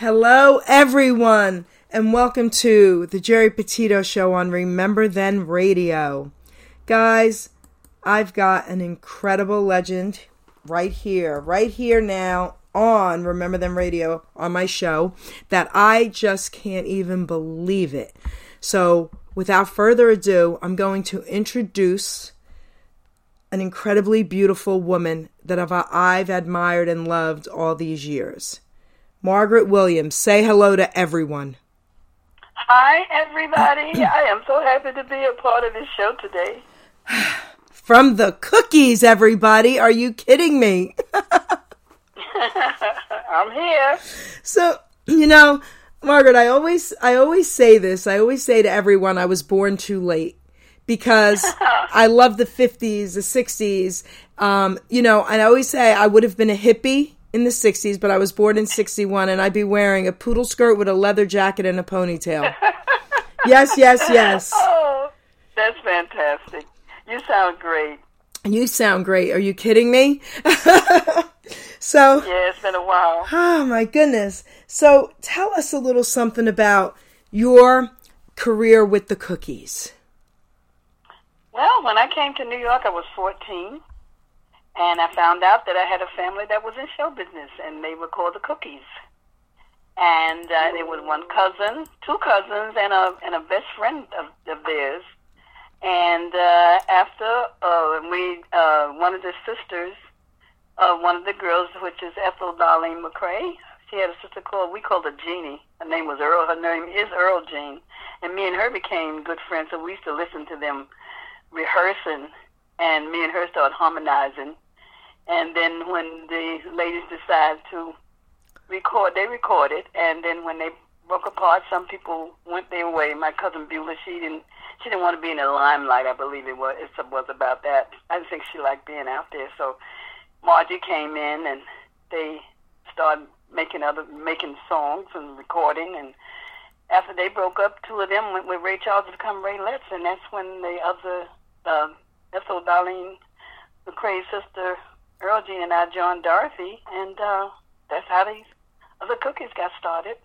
Hello, everyone, and welcome to the Geri Petito Show on Remember Then Radio. Guys, I've got an incredible legend right here, right here now on Remember Then Radio on my show that I just can't even believe it. So, without further ado, I'm going to introduce an incredibly beautiful woman that I've, I've admired and loved all these years. Margaret Williams, say hello to everyone. Hi, everybody. I am so happy to be a part of this show today. From the cookies, everybody. Are you kidding me? I'm here. So, you know, Margaret, I always I always say this. I always say to everyone I was born too late because I love the 50s, the 60s. Um, you know, and I always say I would have been a hippie in the 60s, but I was born in 61 and I'd be wearing a poodle skirt with a leather jacket and a ponytail. yes, yes, yes. Oh, that's fantastic. You sound great. You sound great. Are you kidding me? so, yeah, it's been a while. Oh, my goodness. So, tell us a little something about your career with the cookies. Well, when I came to New York, I was 14. And I found out that I had a family that was in show business, and they were called the Cookies. And uh, it was one cousin, two cousins, and a and a best friend of, of theirs. And uh, after uh, we, uh, one of the sisters, uh, one of the girls, which is Ethel Darlene McCrea, she had a sister called we called her Jeannie. Her name was Earl. Her name is Earl Jean, and me and her became good friends. So we used to listen to them rehearsing and me and her started harmonizing. And then when the ladies decided to record, they recorded. And then when they broke apart, some people went their way. My cousin Beulah, she didn't, she didn't want to be in the limelight. I believe it was it was about that. I didn't think she liked being out there. So Margie came in, and they started making other making songs and recording. And after they broke up, two of them went with Ray Charles to become Raelettes, and that's when the other uh, Ethel Darlene McCrea's sister Earl Jean and I joined Dorothy, and uh, that's how these other cookies got started.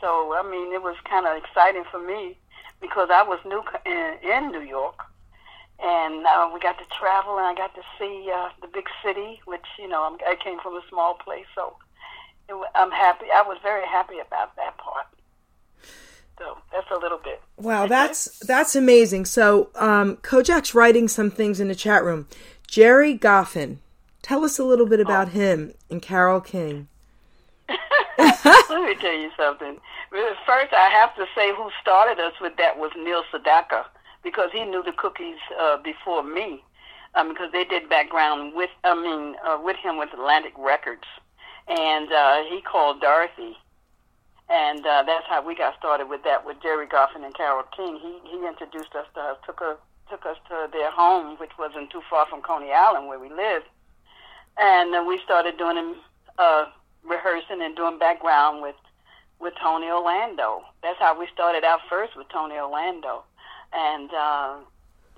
So I mean, it was kind of exciting for me because I was new in, in New York, and uh, we got to travel, and I got to see uh, the big city, which you know I'm, I came from a small place, so it, I'm happy. I was very happy about that part. So that's a little bit. Wow, that's that's amazing. So um, Kojak's writing some things in the chat room. Gerry Goffin, tell us a little bit about oh. him and Carole King. Let me tell you something. First, I have to say who started us with that was Neil Sedaka because he knew the cookies uh, before me. Um, because they did background with, I mean, uh, with him with Atlantic Records, and uh, he called Dorothy and uh, that's how we got started with that with Gerry Goffin and Carole King. He he introduced us to us, took us took us to their home, which wasn't too far from Coney Island where we lived, and uh, we started doing uh, rehearsing and doing background with with Tony Orlando. That's how we started out first with Tony Orlando, and uh,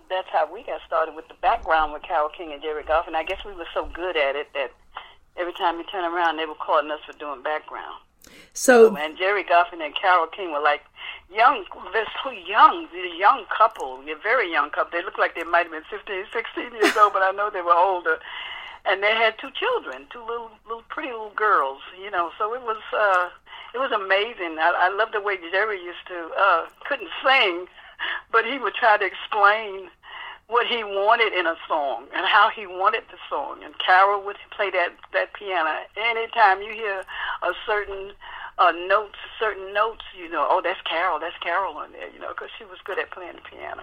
that's how we got started with the background with Carole King and Gerry Goffin. I guess we were so good at it that every time you turn around, they were calling us for doing background. So oh, and Gerry Goffin and Carole King were like young. They're so young. They're a young couple. They're a very young couple. They look like they might have been 15, 16 years old, but I know they were older. And they had two children, two little, little pretty little girls. You know, so it was, uh, it was amazing. I, I love the way Gerry used to uh, couldn't sing, but he would try to explain what he wanted in a song and how he wanted the song. And Carole would play that that piano. Anytime you hear a certain uh, notes, certain notes, you know, oh, that's Carole, that's Carole on there, you know, because she was good at playing the piano.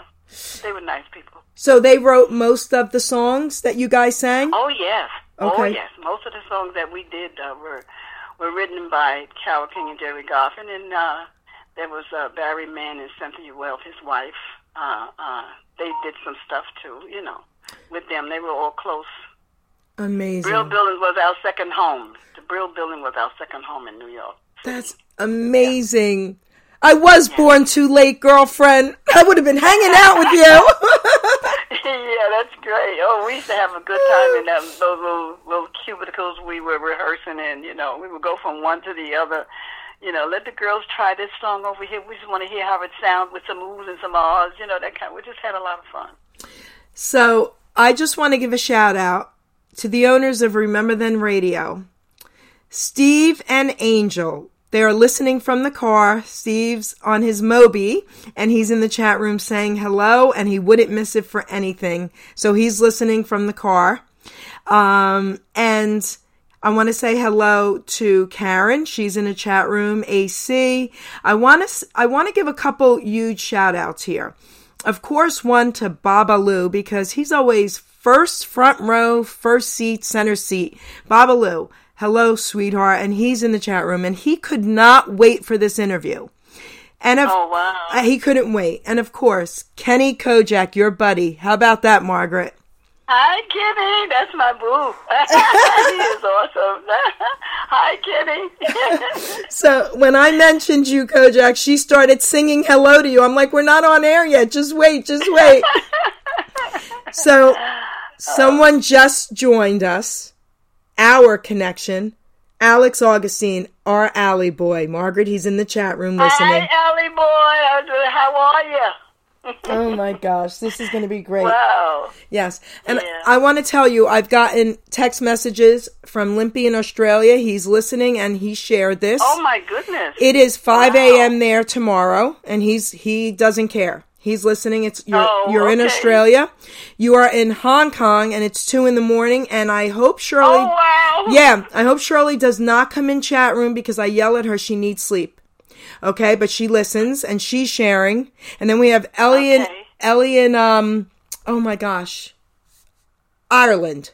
They were nice people. So they wrote most of the songs that you guys sang. Oh yes, oh, okay. oh yes. Most of the songs that we did uh, were were written by Carole King and Gerry Goffin, and uh, there was uh, Barry Mann and Cynthia Weil, his wife. Uh, uh, they did some stuff too, you know, with them. They were all close. Amazing. Brill Building was our second home. The Brill Building was our second home in New York. That's amazing. Yeah. I was yeah. born too late, girlfriend. I would have been hanging out with you. yeah, that's great. Oh, we used to have a good time in them, those little, little cubicles we were rehearsing in. You know, we would go from one to the other you know, let the girls try this song over here. We just want to hear how it sounds with some oohs and some ahs, you know, that kind. We just had a lot of fun. So I just want to give a shout out to the owners of Remember Then Radio, Steve and Angel. They are listening from the car. Steve's on his Moby and he's in the chat room saying hello and he wouldn't miss it for anything. So he's listening from the car. Um, and I want to say hello to Karen. She's in the chat room. AC. I want to, I want to give a couple huge shout outs here. Of course, one to Babalu because he's always first front row, first seat, center seat. Babalu, hello, sweetheart. And he's in the chat room and he could not wait for this interview. And of, Oh, wow. uh, he couldn't wait. And of course, Kenny Kojak, your buddy. How about that, Margaret? Hi, Kitty. That's my boo. he is awesome. Hi, Kitty. So when I mentioned you, Kojak, she started singing hello to you. I'm like, we're not on air yet. Just wait, just wait. so someone just joined us. Our connection. Alex Augustine, our alley boy. Margaret, he's in the chat room listening. Hi, Allie boy. How are you? Oh my gosh, this is going to be great. Wow. Yes. And Yeah. I want to tell you, I've gotten text messages from Limpy in Australia. He's listening and he shared this. Oh my goodness. It is 5 Wow. a.m. there tomorrow, and he's he doesn't care. He's listening. It's you're Oh, you're in. Australia, you are in Hong Kong, and it's two in the morning. And I hope Shirley, oh wow. yeah, I hope Shirley does not come in chat room because I yell at her. She needs sleep. Okay, but she listens and she's sharing. And then we have Ellie and Okay. Ellie and um, oh my gosh, Ireland,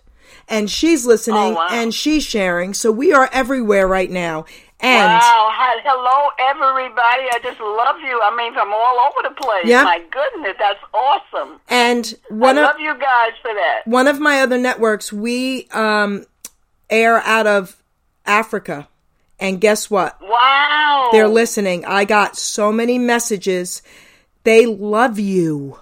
and she's listening Oh, wow. and she's sharing. So we are everywhere right now. And Wow. Hello, everybody. I just love you. I mean, from all over the place. Yeah. My goodness, that's awesome. and I one of love you guys for that. one of my other networks, we um, air out of Africa. And guess what? Wow. They're listening. I got so many messages. They love you.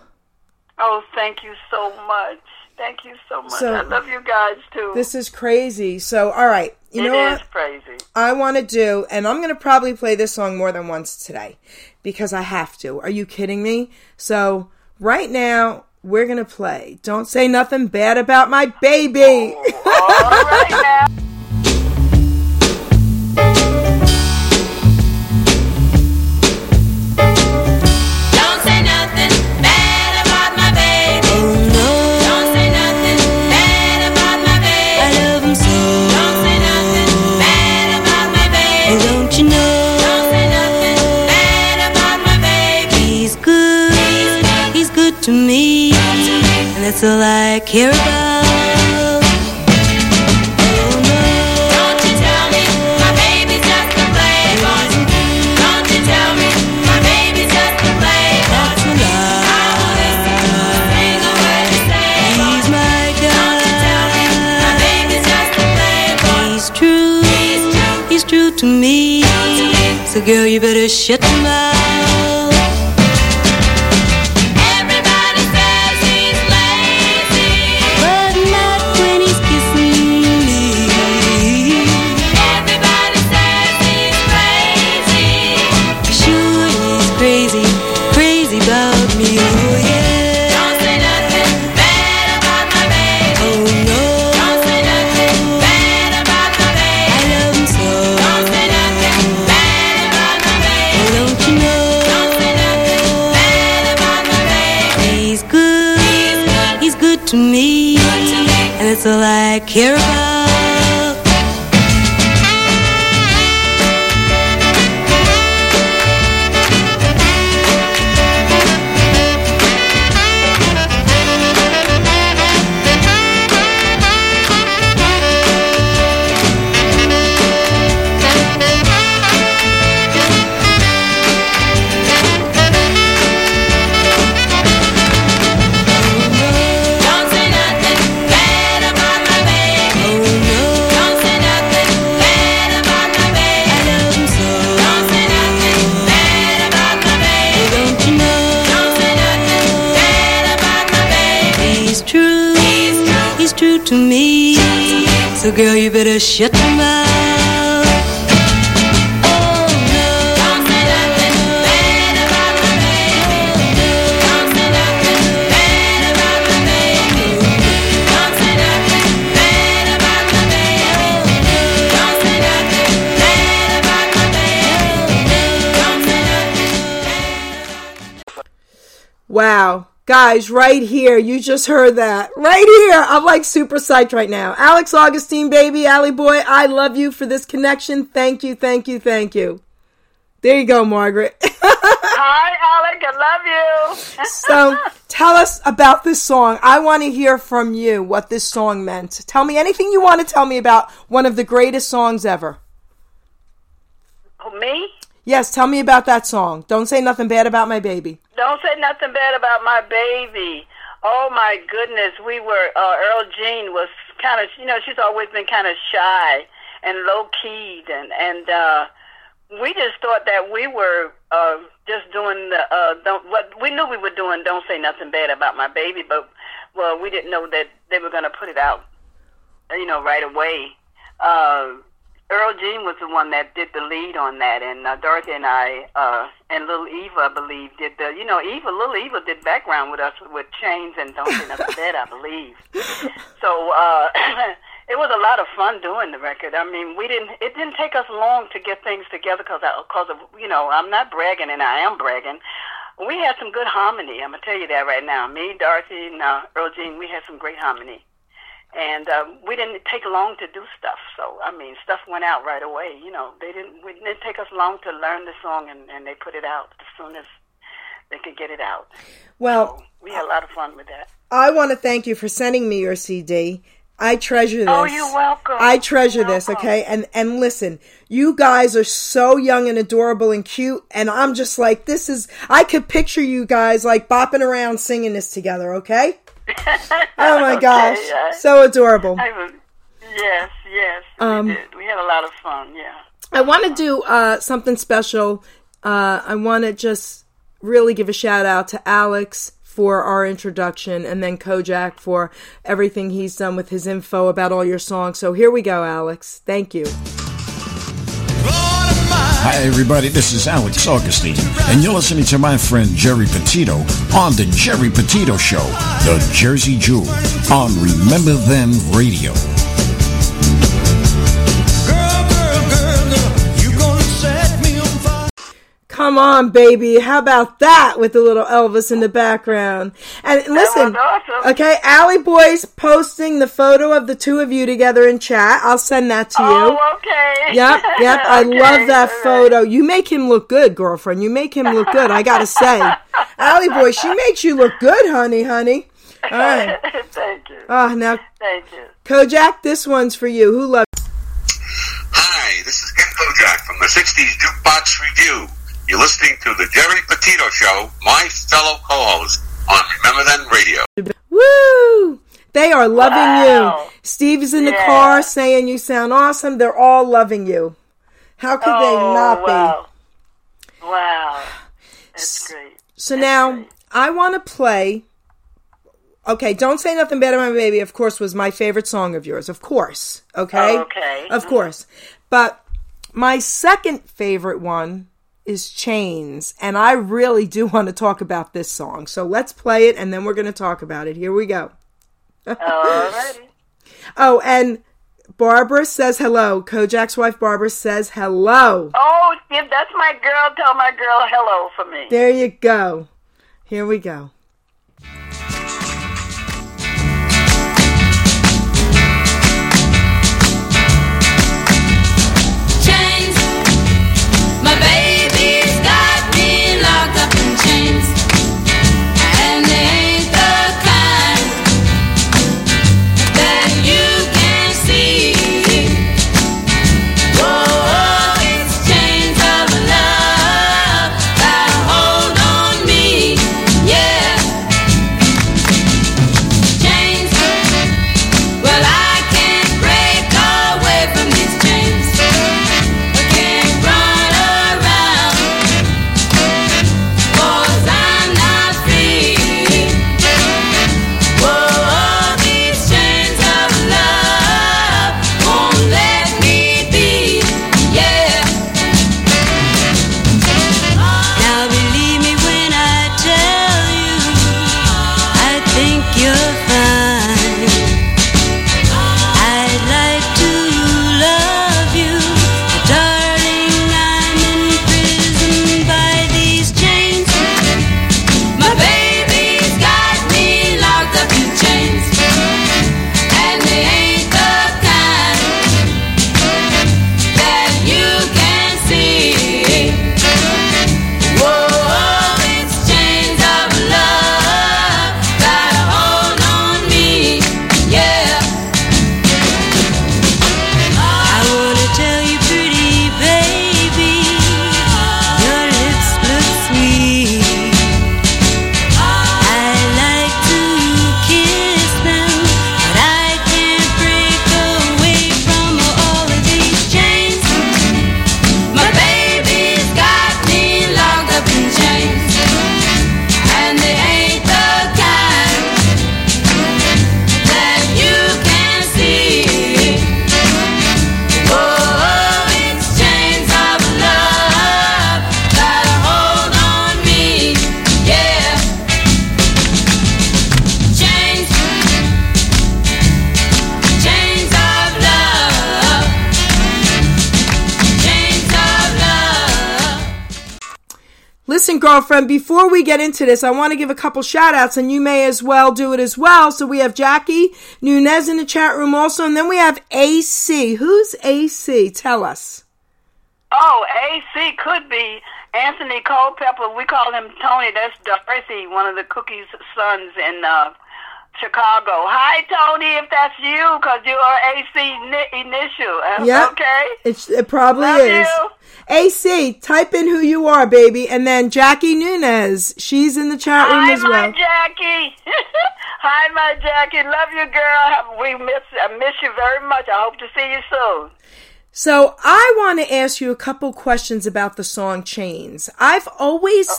Oh, thank you so much. Thank you so much. So- I love you guys too. This is crazy. So, all right. You It know is what crazy. I want to do? And I'm going to probably play this song more than once today because I have to. Are you kidding me? So, right now, we're going to play Don't Say Nothing Bad About My Baby. Oh, all right now. true. He's my girl. Don't you tell me? My baby's at the play. He's my guy. He's true. He's true to me. So girl, you better shut your mouth. And that's all I girl, you better shut your mouth. Guys, right here, you just heard that. Right here. I'm like super psyched right now. Alex Augustine, baby, Allie boy, I love you for this connection. Thank you, thank you, thank you. There you go, Margaret. Hi, Alec. I love you. so tell us about this song. I want to hear from you what this song meant. Tell me anything you want to tell me about one of the greatest songs ever. Oh, me? Yes, tell me about that song. Don't say nothing bad about my baby. Don't say nothing bad about my baby. Oh my goodness, we were. Uh, Earl Jean was kind of, you know, she's always been kind of shy and low keyed, and and uh, we just thought that we were uh, just doing the uh, don't. What we knew we were doing. Don't say nothing bad about my baby, but well, we didn't know that they were going to put it out, you know, right away. Uh, Earl Jean was the one that did the lead on that, and uh, Dorothy and I uh, and little Eva, I believe, did the. You know, Eva, little Eva did background with us with chains and don't say nothing bad, I believe. So uh, it was a lot of fun doing the record. I mean, we didn't. It didn't take us long to get things together because because of you know I'm not bragging and I am bragging. We had some good harmony. I'm gonna tell you that right now. Me, Dorothy, and uh, Earl Jean, we had some great harmony and um, we didn't take long to do stuff. So I mean, stuff went out right away. You know, they didn't. It didn't take us long to learn the song, and, and they put it out as soon as they could get it out. Well, So we had a lot of fun with that. I want to thank you for sending me your CD. I treasure this. Oh, you're welcome. I treasure You're this, okay? And and listen, you guys are so young and adorable and cute, and I'm just like, this is I could picture you guys like bopping around singing this together, okay? Oh my Okay, gosh. So adorable. I yes, yes, Um, we did. We had a lot of fun. Yeah. I want to do uh, something special. Uh, I want to just really give a shout out to Alex for our introduction and then Kojak for everything he's done with his info about all your songs. So here we go, Alex. Thank you. Hi, everybody. This is Alex Augustine, and you're listening to my friend Geri Petito on The Geri Petito Show, The Jersey Jewel, on Remember Then Radio. Come on, baby. How about that with the little Elvis in the background? And listen, awesome. okay, Allie Boy's posting the photo of the two of you together in chat. I'll send that to you. Oh, okay. Yep, yep. I Okay, love that all right. photo. You make him look good, girlfriend. You make him look good. I gotta say, Allie boy, she makes you look good, honey, honey. All right. Thank you. Ah, now Thank you. Kojak, this one's for you. Who loves? Hi, this is Ken Kojak from the 60s Jukebox Review. You're listening to The Geri Petito Show, my fellow co-host on Remember Then Radio. Woo! They are loving Wow. you. Steve's in the Yeah. car saying you sound awesome. They're all loving you. How could they oh, not be? wow. Wow. That's great. So now great. I want to play. Okay, don't say nothing bad about my baby. Of course, was my favorite song of yours. Of course, okay, Oh, okay. of course. But my second favorite one is Chains, and I really do want to talk about this song. So let's play it, and then we're going to talk about it. Here we go. Alrighty. Oh, and Barbara says hello. Kojak's wife Barbara says hello. Oh, yeah, that's my girl. Tell my girl hello for me. There you go. Here we go. Before we get into this, I want to give a couple shout outs, and you may as well do it as well. So we have Jackie Nunez in the chat room also, and then we have AC. Who's AC? Tell us. Oh, AC could be Anthony Culpepper. We call him Tony. That's Dorothy, one of the Cookie's sons in uh, Chicago. Hi, Tony, if that's you, because you are AC ni- initial. Uh, Yep. Okay. It's, it probably Love is. you. AC, type in who you are, baby, and then Jackie Nunez. She's in the chat room Hi, as my well. Jackie. Hi, my Jackie. Love you, girl. We miss I miss you very much. I hope to see you soon. So I want to ask you a couple questions about the song Chains. I've always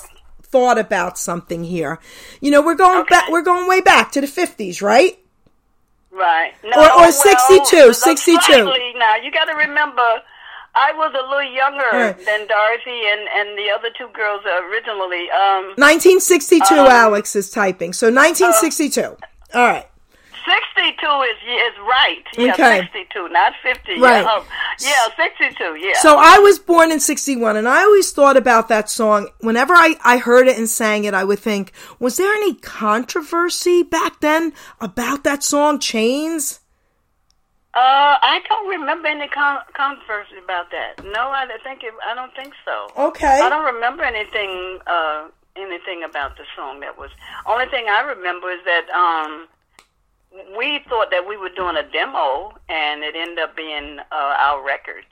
thought about something here. You know, we're going Okay. back we're going way back to the 50s, right? Right. No, Or- or well, 62, look, 62. slightly Now, you got to remember, I was a little younger Right. than Dorothy and, and the other two girls originally. Um, 1962 Um, Alex is typing. So 1962. All right. 62 is is right. Yeah, Okay. 62, not 50. Right. Yeah, um, yeah 62, yeah. So I was born in 61 and I always thought about that song. Whenever I, I heard it and sang it, I would think, was there any controversy back then about that song, Chains? uh, I don't remember any con- controversy about that. No, I don't think it, I don't think so. Okay. I don't remember anything uh, anything about the song that was. Only thing I remember is that um, we thought that we were doing a demo, and it ended up being uh, our record.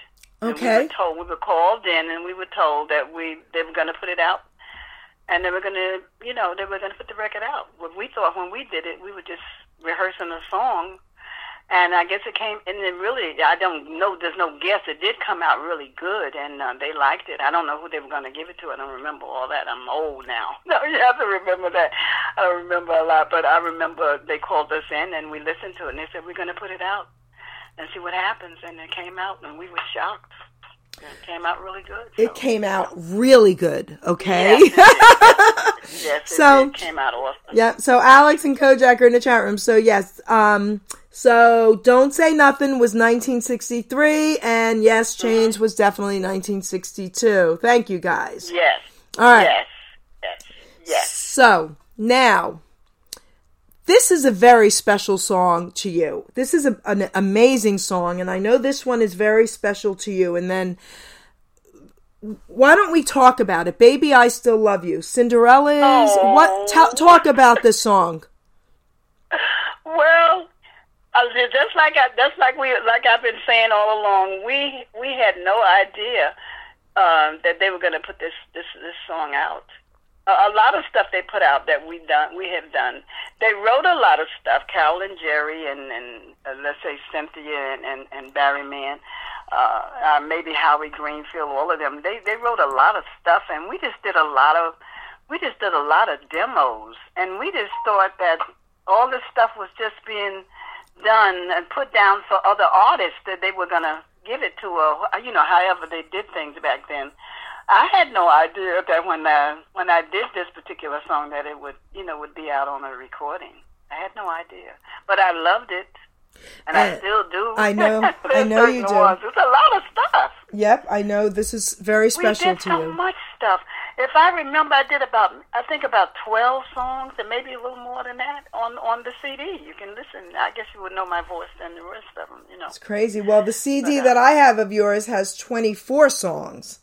And Okay. we were told we were called in, and we were told that we they were going to put it out, and they were going to, you know, they were going to put the record out. What we thought when we did it, we were just rehearsing a song. And I guess it came, and it really, I don't know, there's no guess. It did come out really good, and uh, they liked it. I don't know who they were going to give it to. I don't remember all that. I'm old now. No, you have to remember that. I don't remember a lot, but I remember they called us in, and we listened to it, and they said, we're going to put it out and see what happens. And it came out, and we were shocked. It came out really good. It came out really good, okay? Yes, Yes, it So- did. came out awesome. yeah, so Alex and Kojak are in the chat room. So yes, um so Don't Say Nothing was 1963 and Yes Chains was definitely 1962. Thank you guys. Yes. All right. Yes. Yes. Yes. So now, this is a very special song to you. This is a, an amazing song, and I know this one is very special to you. And then, why don't we talk about it? Baby, I Still Love You. Cinderella's. Oh. What? ta talk about this song. Well, just like I, just like we, like I've been saying all along, we we had no idea um, that they were going to put this this this song out. A, a lot of stuff they put out that we done, we have done. They wrote a lot of stuff. Carole and Gerry and and uh, let's say Cynthia and and, and Barry Mann, uh, uh, maybe Howie Greenfield, all of them. They they wrote a lot of stuff, and we just did a lot of we just did a lot of demos, and we just thought that all this stuff was just being done and put down for other artists that they were gonna give it to, or you know, however they did things back then. I had no idea that when uh, when I did this particular song that it would you know would be out on a recording. I had no idea, but I loved it, and I Uh, still do. I know- I know you do. Ones. It's a lot of stuff. Yep, I know this is very special we did to so you. much stuff. If I remember, I did about I think about twelve songs, and maybe a little more than that on on the CD. You can listen. I guess you would know my voice than the rest of them. You know. It's crazy. Well, the CD that I have of yours has 24 songs.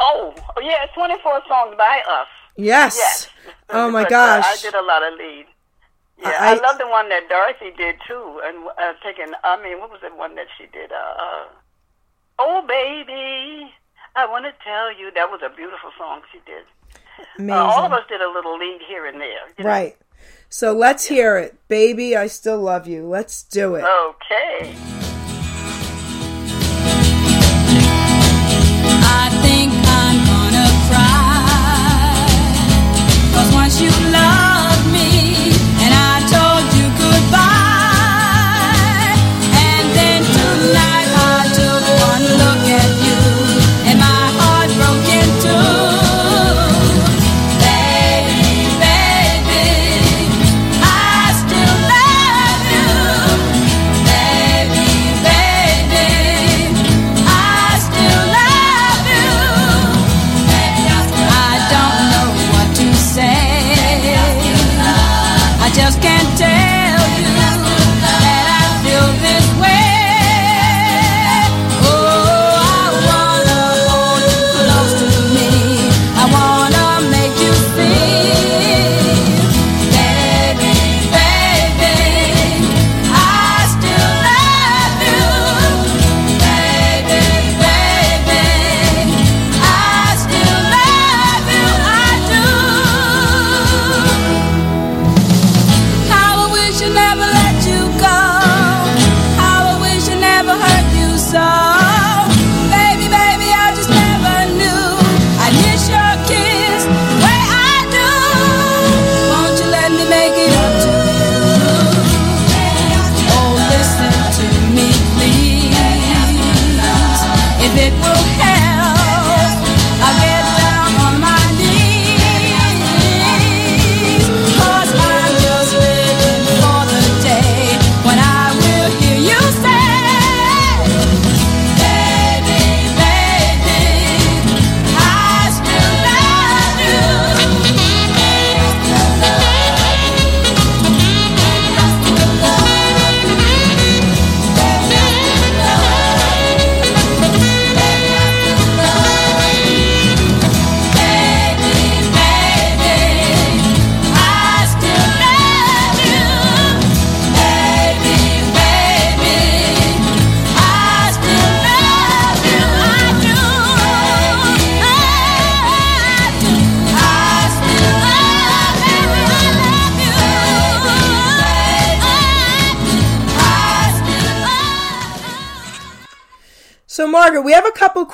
Oh, yeah, twenty four songs by us. Yes. Yes. Oh my But, uh, I did a lot of lead. Yeah, I- I, love the one that Dorothy did too, and uh, taking. I mean, what was the one that she did? Uh, uh, oh baby, I want to tell you that was a beautiful song she did. Amazing. Uh, all of us did a little lead here and there. you know. Right. So let's hear it. Baby, I still love you. Let's do it. Okay.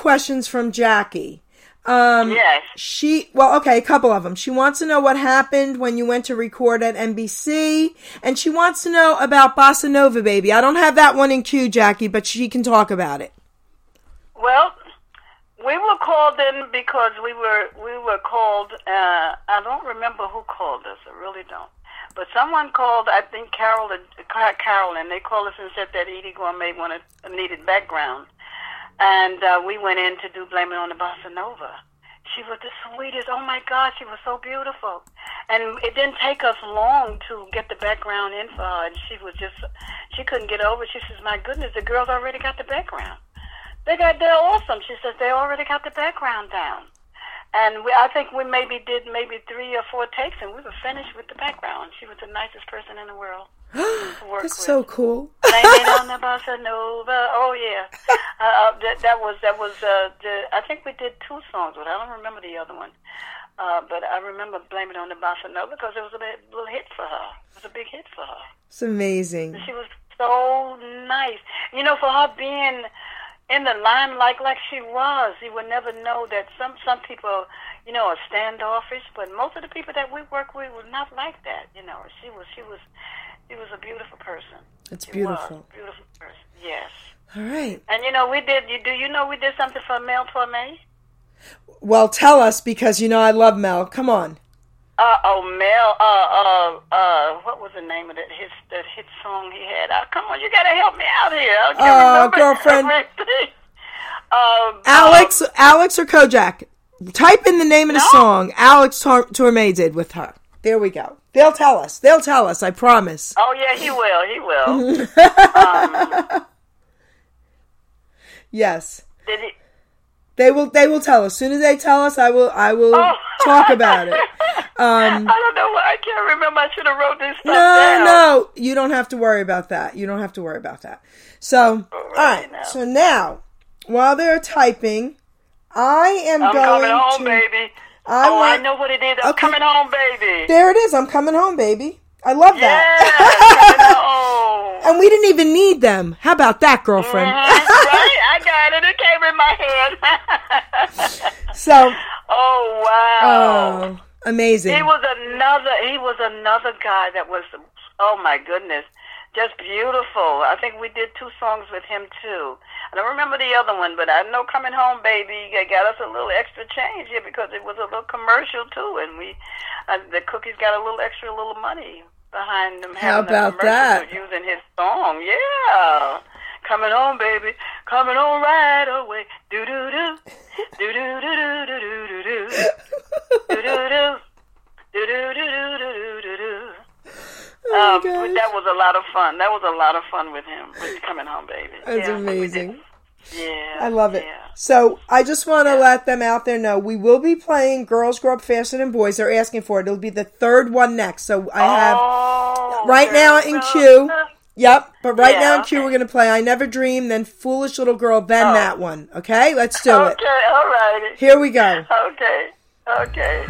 Questions from Jackie. Um, Yes. She, well, okay, a couple of them. She wants to know what happened when you went to record at NBC, and she wants to know about Bossa Nova Baby. I don't have that one in queue, Jackie, but she can talk about it. Well, we were called in because we were we were called. Uh, I don't remember who called us. I really don't. But someone called. I think Carol and Carol, and they called us and said that Eydie Gormé wanted needed background, and uh, we went in to do Blame It on the Bossa Nova. She was the sweetest. Oh my God, she was so beautiful, and it didn't take us long to get the background in for her. And she was just, she couldn't get over. it. She says, "My goodness, the girls already got the background." They got they're awesome. She says they already got the background down. And we, I think we maybe did maybe three or four takes, and we were finished with the background. She was the nicest person in the world That's with. so cool. On the bossa nova. Oh yeah, uh, uh, that, that was that was. Uh, the, I think we did two songs with. her. I don't remember the other one, uh, but I remember blaming on the bossa nova because it was a bit, little hit for her. It was a big hit for her. It's amazing. She was so nice. You know, for her being in the limelight like like she was, you would never know that some some people, you know, are standoffish. But most of the people that we work with were not like that. You know, she was she was she was a beautiful person. It's beautiful. beautiful person. Yes. All right. And you know, we did. You do you know we did something for Mel Torme? Well, tell us because you know I love Mel. Come on. Uh oh, Mel. Uh uh uh. What was the name of that hit that hit song he had? Uh, come on, you gotta help me out here. Can't Uh, girlfriend. Um, Alex, Alex or Kojak? Type in the name of the No. song Alex Tor- Torme did with her. There we go. They'll tell us. They'll tell us. I promise. Oh yeah, he will. He will. Yes. Did he? They will. They will tell us. As soon as they tell us, I will. I will Oh. talk about it. Um, I don't know. Why I can't remember. I should have wrote this stuff no, down. no, you don't have to worry about that. You don't have to worry about that. So, all right. now. So now, while they're typing, I am I'm going home, to. baby. I oh, want- I know what it is. I'm Okay. coming home, baby. There it is. I'm coming home, baby. I love Yeah, that. home. and we didn't even need them. How about that, girlfriend? Mhm, right? I got it. It came in my hand. so, oh wow. oh, amazing. He was another. He was another guy that was. Oh my goodness, just beautiful. I think we did two songs with him too. I don't remember the other one, but I know "Coming Home, Baby" they got us a little extra change here because it was a little commercial too, and we uh, the cookies got a little extra little money behind them. How about that? Using his song, yeah. Coming home, baby. Coming home right away. Do do do. Do do do do do do do do. Do do do. Do do do do do do do. Oh, Um, that was a lot of fun. That was a lot of fun with him. With coming home, baby. That's Yeah, amazing. Yeah, I love it. Yeah. So I just want to let them out there know we will be playing Girls Grow Up Faster Than Boys. They're asking for it. It'll be the third one next. So I have Oh, right now in queue. Yep, but right now in Yeah, queue okay. we're gonna play I Never Dream, then Foolish Little Girl, then Oh. that one. Okay, let's do Okay, it. all righty. Here we go. Okay, okay.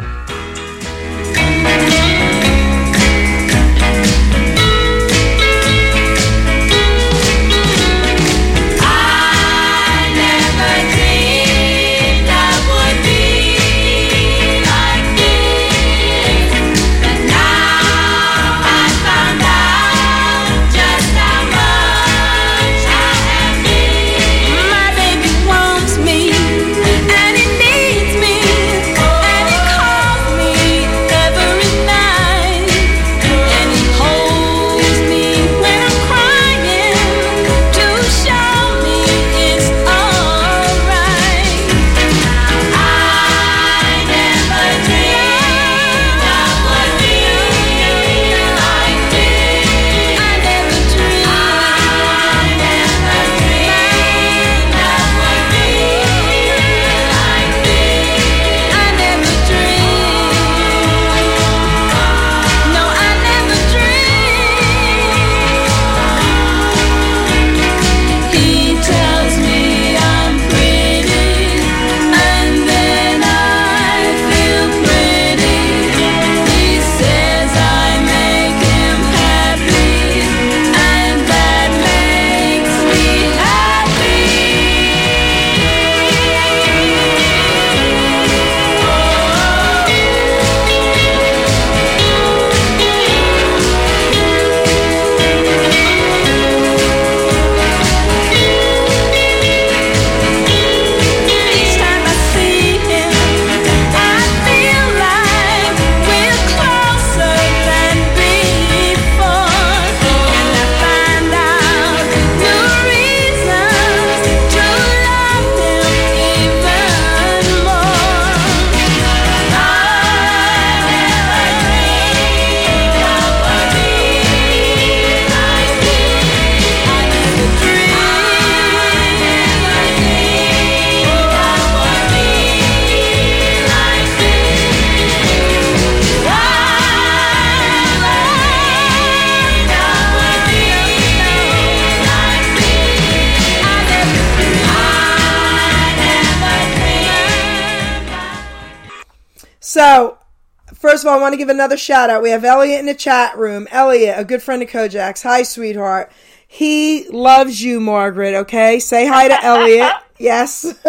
I want to give another shout out. We have Elliot in the chat room. Elliot, a good friend of Kojak's. Hi, sweetheart. He loves you, Margaret. Okay, say hi to Elliot. Yes.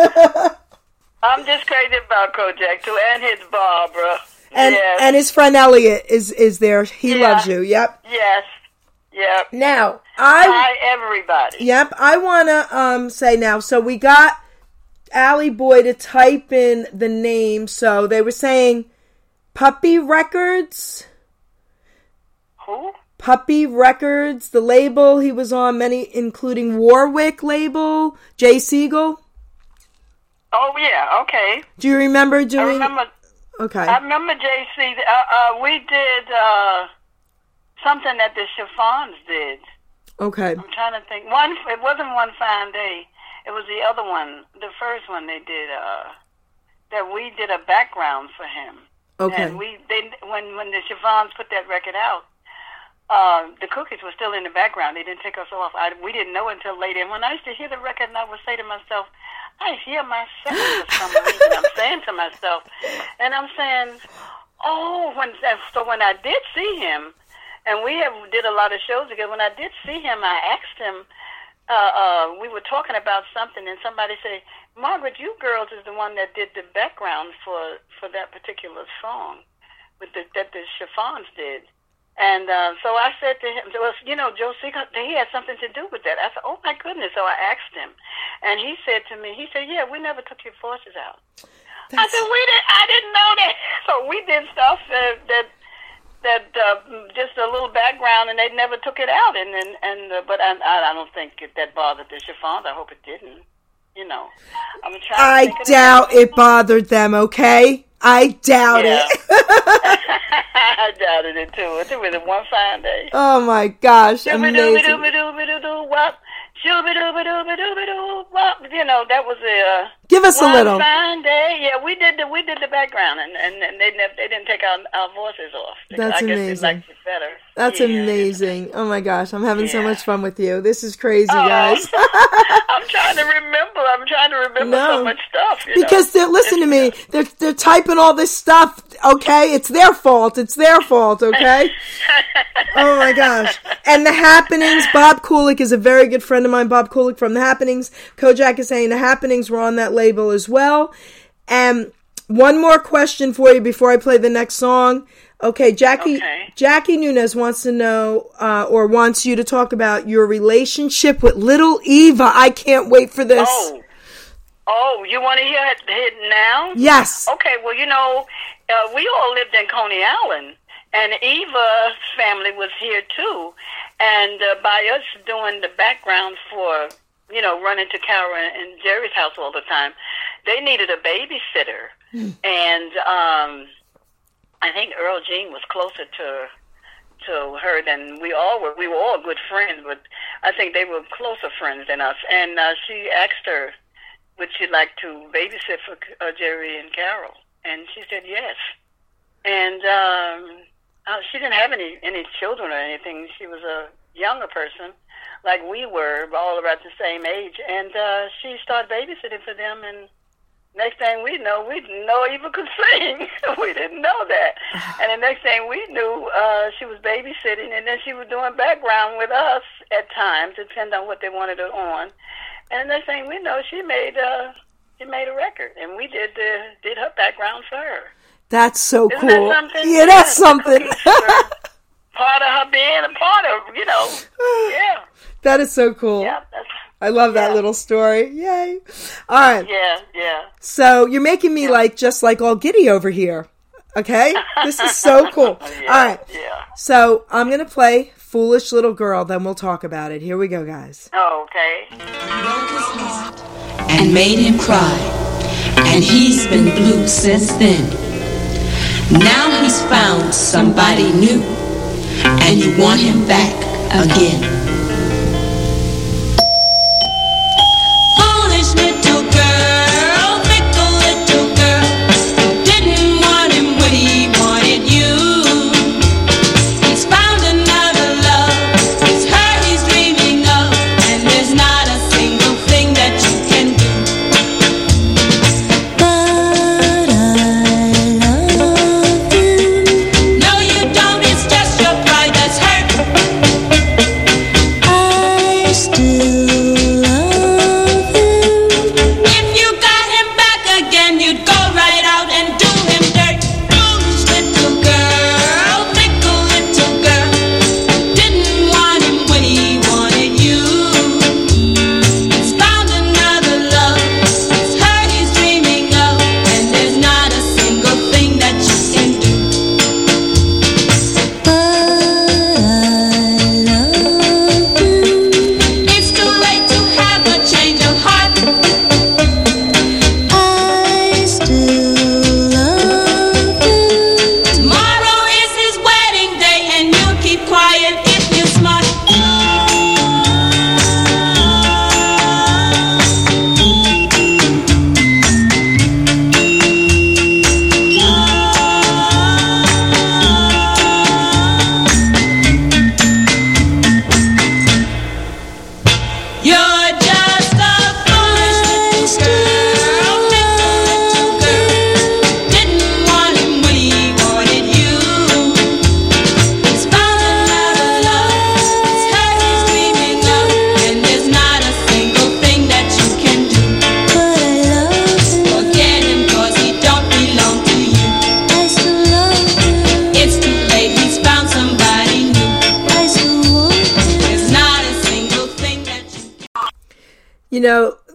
I'm just crazy about Kojak too, and his Barbara. and yes, and his friend Elliot is is there. He Yeah. loves you. Yep. yes, yep. Now I Hi, everybody. yep I wanna um say now. So we got Allie Boy to type in the name. So they were saying Puppy Records. Who? Puppy Records, the label he was on, many including Warwick label, Jay Siegel. Oh yeah, okay. Do you remember I doing? remember. Okay. I remember JC. Uh, uh, we did uh, something that the Chiffons did. Okay. I'm trying to think. One. It wasn't one fine day. It was the other one. The first one they did. Uh, that we did a background for him. Okay. And we they when when the Chiffons put that record out, uh, the cookies were still in the background. They didn't take us off. I, we didn't know until later. And when I used to hear the record, and I would say to myself, I hear myself for some reason. I'm saying to myself, and I'm saying, oh, when so when I did see him, and we have did a lot of shows together. When I did see him, I asked him. Uh, uh, we were talking about something, and somebody said, "Margaret, you girls is the one that did the background for for that particular song, with the that the chiffons did." And uh, so I said to him, well, you know, Joe Seeger, he had something to do with that. I said, oh my goodness. So I asked him, and he said to me, he said, yeah, we never took your voices out. I said, we did. I didn't know that. So we did stuff that that that uh, just a little background, and they never took it out. And and, and uh, but I I don't think it, that bothered the chiffons. I hope it didn't. You know, I'm trying. I doubt it bothered them. Okay. I doubt Yeah. it. I doubted it too. It was a one fine day. oh my gosh, amazing. You know, that was a Give us a little. fine day. Yeah, we did the we did the background and and, and they they didn't take our, our voices off. That's I amazing. That's Yeah. amazing. Oh my gosh, I'm having so much fun with you. This is crazy, Oh, guys. I'm trying to remember. I'm trying to remember No. so much stuff. Because know? they're listen to me. They're they're typing all this stuff. Okay, it's their fault. It's their fault. Okay. oh my gosh. And the happenings. Bob Kulik is a very good friend of mine. Bob Kulik from the Happenings. Kojak is saying the Happenings were on that label as well. And one more question for you before I play the next song. Okay, Jackie. Okay. Jackie Nunez wants to know, uh, or wants you to talk about your relationship with Little Eva. I can't wait for this. Oh, oh, you want to hear it, it now? Yes. Okay, well, you know, uh, we all lived in Coney Island, and Eva's family was here too. And uh, by us doing the background for, you know, running to Carole and Gerry's house all the time, they needed a babysitter. and um, I think Earl Jean was closer to to her than we all were. We were all good friends, but I think they were closer friends than us. And uh, she asked her, would she like to babysit for uh, Jerry and Carole? And she said yes. And um, uh, she didn't have any any children or anything. She was a younger person, like we were, all about the same age. And uh, she started babysitting for them. And next thing we know, we didn't know Eva could sing. we didn't know that. And the next thing we knew, uh, she was babysitting, and then she was doing background with us at times, depending on what they wanted her on. And the next thing we know, she made uh, she made a record, and we did the did her background for her. That's so Isn't cool. that something? Yeah, that's Yes, something. part of her being a part of, you know. Yeah, that is so cool. yeah, that's, I love that little story. Yay. All right. yeah, yeah. So you're making me like just like all giddy over here. Okay? This is so cool. Yeah, All right. Yeah. So I'm going to play Foolish Little Girl, then we'll talk about it. Here we go, guys. Oh, okay. and made him cry. And he's been blue since then. Now he's found somebody new, and you want him back again.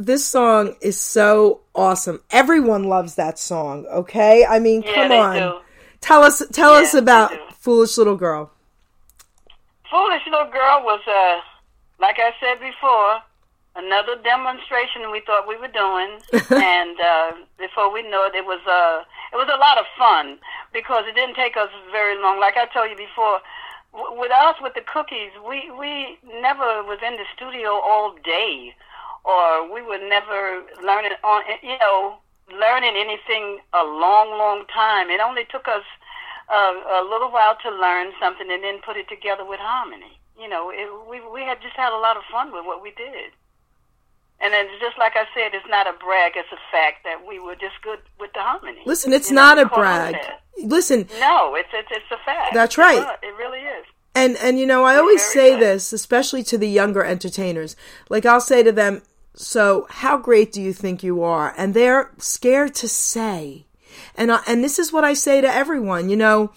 This song is so awesome. Everyone loves that song, okay? I mean, Yeah, come on. do. Tell us tell us Yeah, they about. Foolish Little Girl. Foolish Little Girl was, uh, like I said before, another demonstration we thought we were doing. and uh, before we know it, it was, uh, it was a lot of fun because it didn't take us very long. Like I told you before, w- with us, with the cookies, we, we never was in the studio all day or we were never learning on, you know, learning anything a long, long time. It only took us uh, a little while to learn something and then put it together with harmony. You know, it, we we had just had a lot of fun with what we did. And then just like I said, it's not a brag; it's a fact that we were just good with the harmony. Listen, it's You know, not a brag. Listen, No, it's it's it's a fact. That's right. It really is. And and you know, I always say this, especially to the younger entertainers. Like I'll say to them, "So, how great do you think you are?" And they're scared to say. And I, and this is what I say to everyone, you know,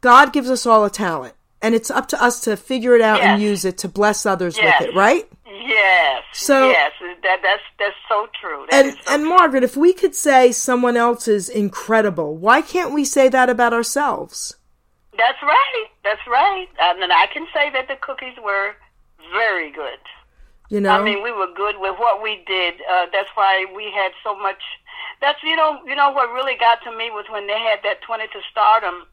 God gives us all a talent, and it's up to us to figure it out and use it to bless others Yes. with it, right? Yes. So- yes, that that's that's so true. That And so and true. Margaret, if we could say someone else is incredible, why can't we say that about ourselves? That's right. That's right. Um, and I can say that the cookies were very good. You know? I mean, we were good with what we did. Uh, that's why we had so much. That's you know, you know what really got to me was when they had that twenty to stardom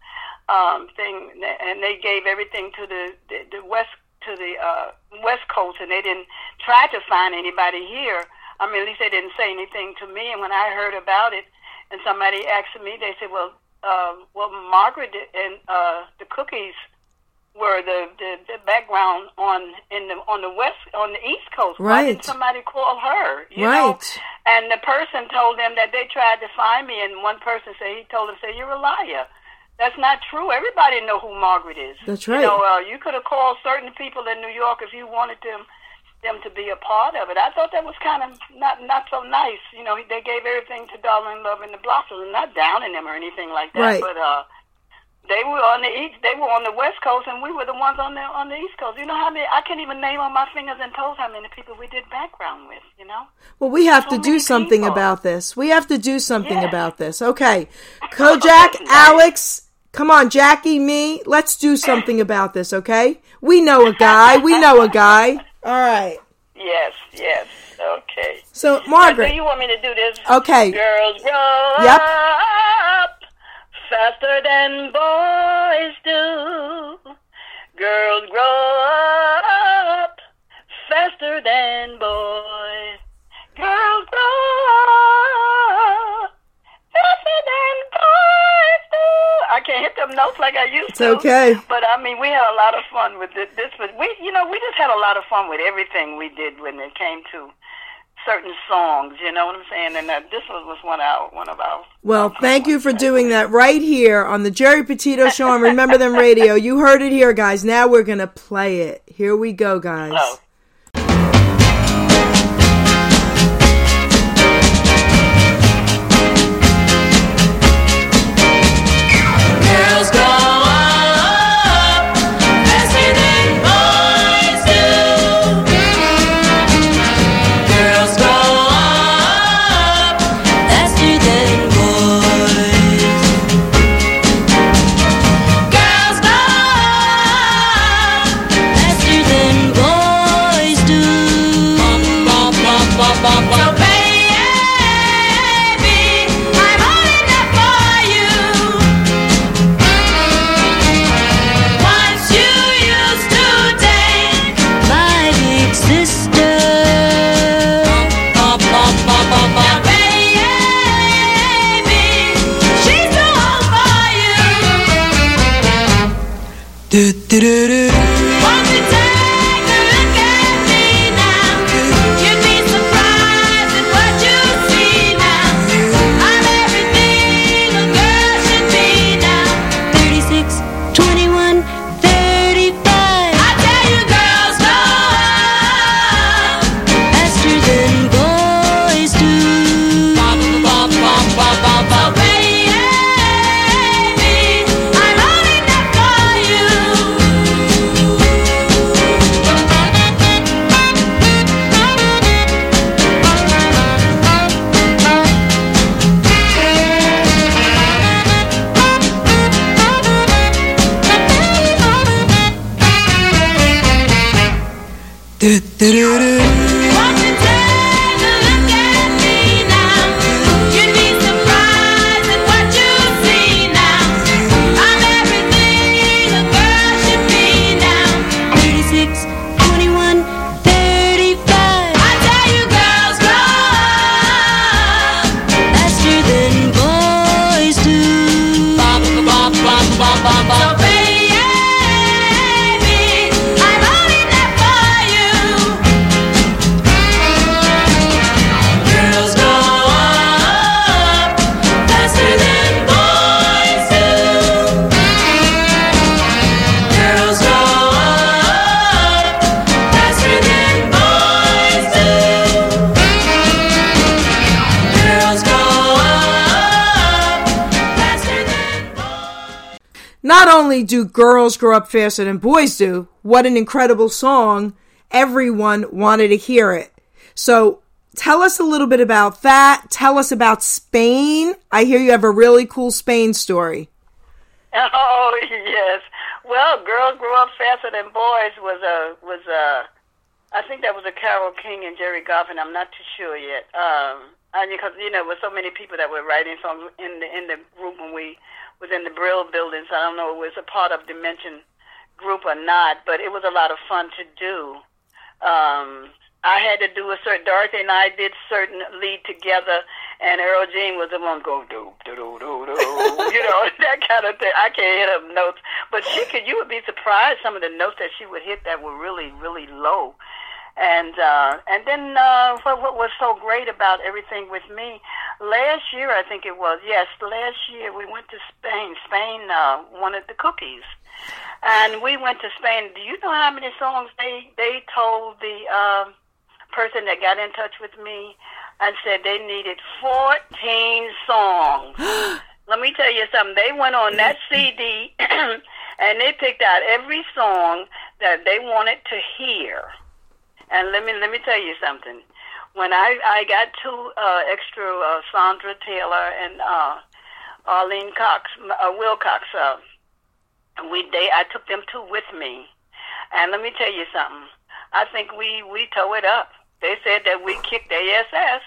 um, thing, and they gave everything to the the, the west to the uh, west coast, and they didn't try to find anybody here. I mean, at least they didn't say anything to me. And when I heard about it, and somebody asked me, they said, "Well, uh, well, Margaret and uh, the cookies." Were the, the, the background on in the on the west on the east coast. Right. Why didn't somebody call her? You Know? Right. And the person told them that they tried to find me, and one person said he told them, "Say you're a liar." That's not true. Everybody know who Margaret is. That's right. You know, uh, you could have called certain people in New York if you wanted them them to be a part of it. I thought that was kind of not not so nice. You know, they gave everything to Darlene Love and the Blossoms, and not downing them or anything like that. Right. But uh, they were on the east. They were on the west coast, and we were the ones on the on the east coast. You know how many? I can't even name on my fingers and toes how many people we did background with. You know. Well, we have to do something people. about this. We have to do something Yeah. about this. Okay. Kojak. Alex, come on, Jackie, me, let's do something about this, okay? We know a guy. We know a guy. All right. Yes. Yes. Okay. So, Do Margaret. you want me to do this? Okay. Girls grow Yep. up faster than boys do. Girls grow up faster than boys. Girls grow up faster than boys do. I can't hit them notes like I used It's to. okay. But I mean, we had a lot of fun with this. This was we, you know, we just had a lot of fun with everything we did when it came to certain songs. You know what I'm saying? And uh, this was, was one of our one of our. Well, thank you for doing that right here on the Geri Petito Show on Remember Then Radio. You heard it here, guys. Now we're going to play it. Here we go, guys. Oh. Girls grow up faster than boys do, what an incredible song. Everyone wanted to hear it. So tell us a little bit about that. Tell us about Spain. I hear you have a really cool Spain story. Oh yes. Well, girls grow up faster than boys was a was a. I think that was a Carole King and Gerry Goffin. I'm not too sure yet. Um, and because you know, with so many people that were writing songs in the in the group when we was in the Brill buildings. I don't know if it was a part of Dimension group or not, but it was a lot of fun to do. Um, I had to do a certain Dorothy and I did certain lead together, and Earl Jean was the one go do do do do do, you know that kind of thing. I can't hit up notes, but she could. You would be surprised some of the notes that she would hit that were really really low. And uh, and then uh, what, what was so great about everything with me last year, I think it was yes, last year we went to Spain. Spain uh, wanted the cookies, and we went to Spain. Do you know how many songs they they told the um, person that got in touch with me and said they needed fourteen songs? Let me tell you something. They went on that CD and they picked out every song that they wanted to hear. And let me let me tell you something. When I I got two uh, extra uh, Sandra Taylor and uh, Arlene Cox, uh, Wilcox, uh, we they I took them two with me. And let me tell you something. I think we we tow it up. They said that we kicked ass.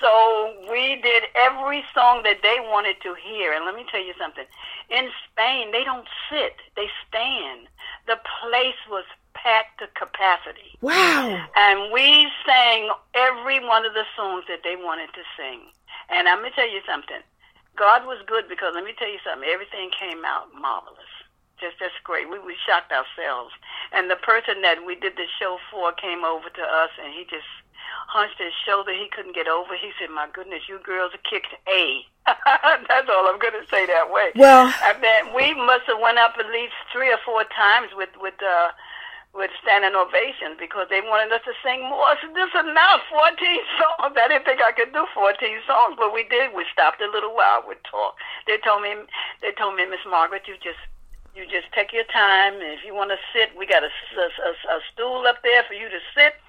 So we did every song that they wanted to hear. And let me tell you something. In Spain, they don't sit; they stand. The place was packed to capacity. Wow. And we sang every one of the songs that they wanted to sing. And I'm going to tell you something. God was good because let me tell you something. Everything came out marvelous. Just, just great. We, we shocked ourselves. And the person that we did the show for came over to us and he just hunched his shoulder. He couldn't get over. He said, my goodness, you girls kicked A. That's all I'm going to say that way. Well- I mean, we must have went up at least three or four times with, with, uh, with standing ovations because they wanted us to sing more. Said, this is enough, 14 songs. I didn't think I could do 14 songs, but we did. We stopped a little while. We talked. They told me, they told me, Miss Margaret, you just, you just take your time. If you want to sit, we got a, a, a, a stool up there for you to sit.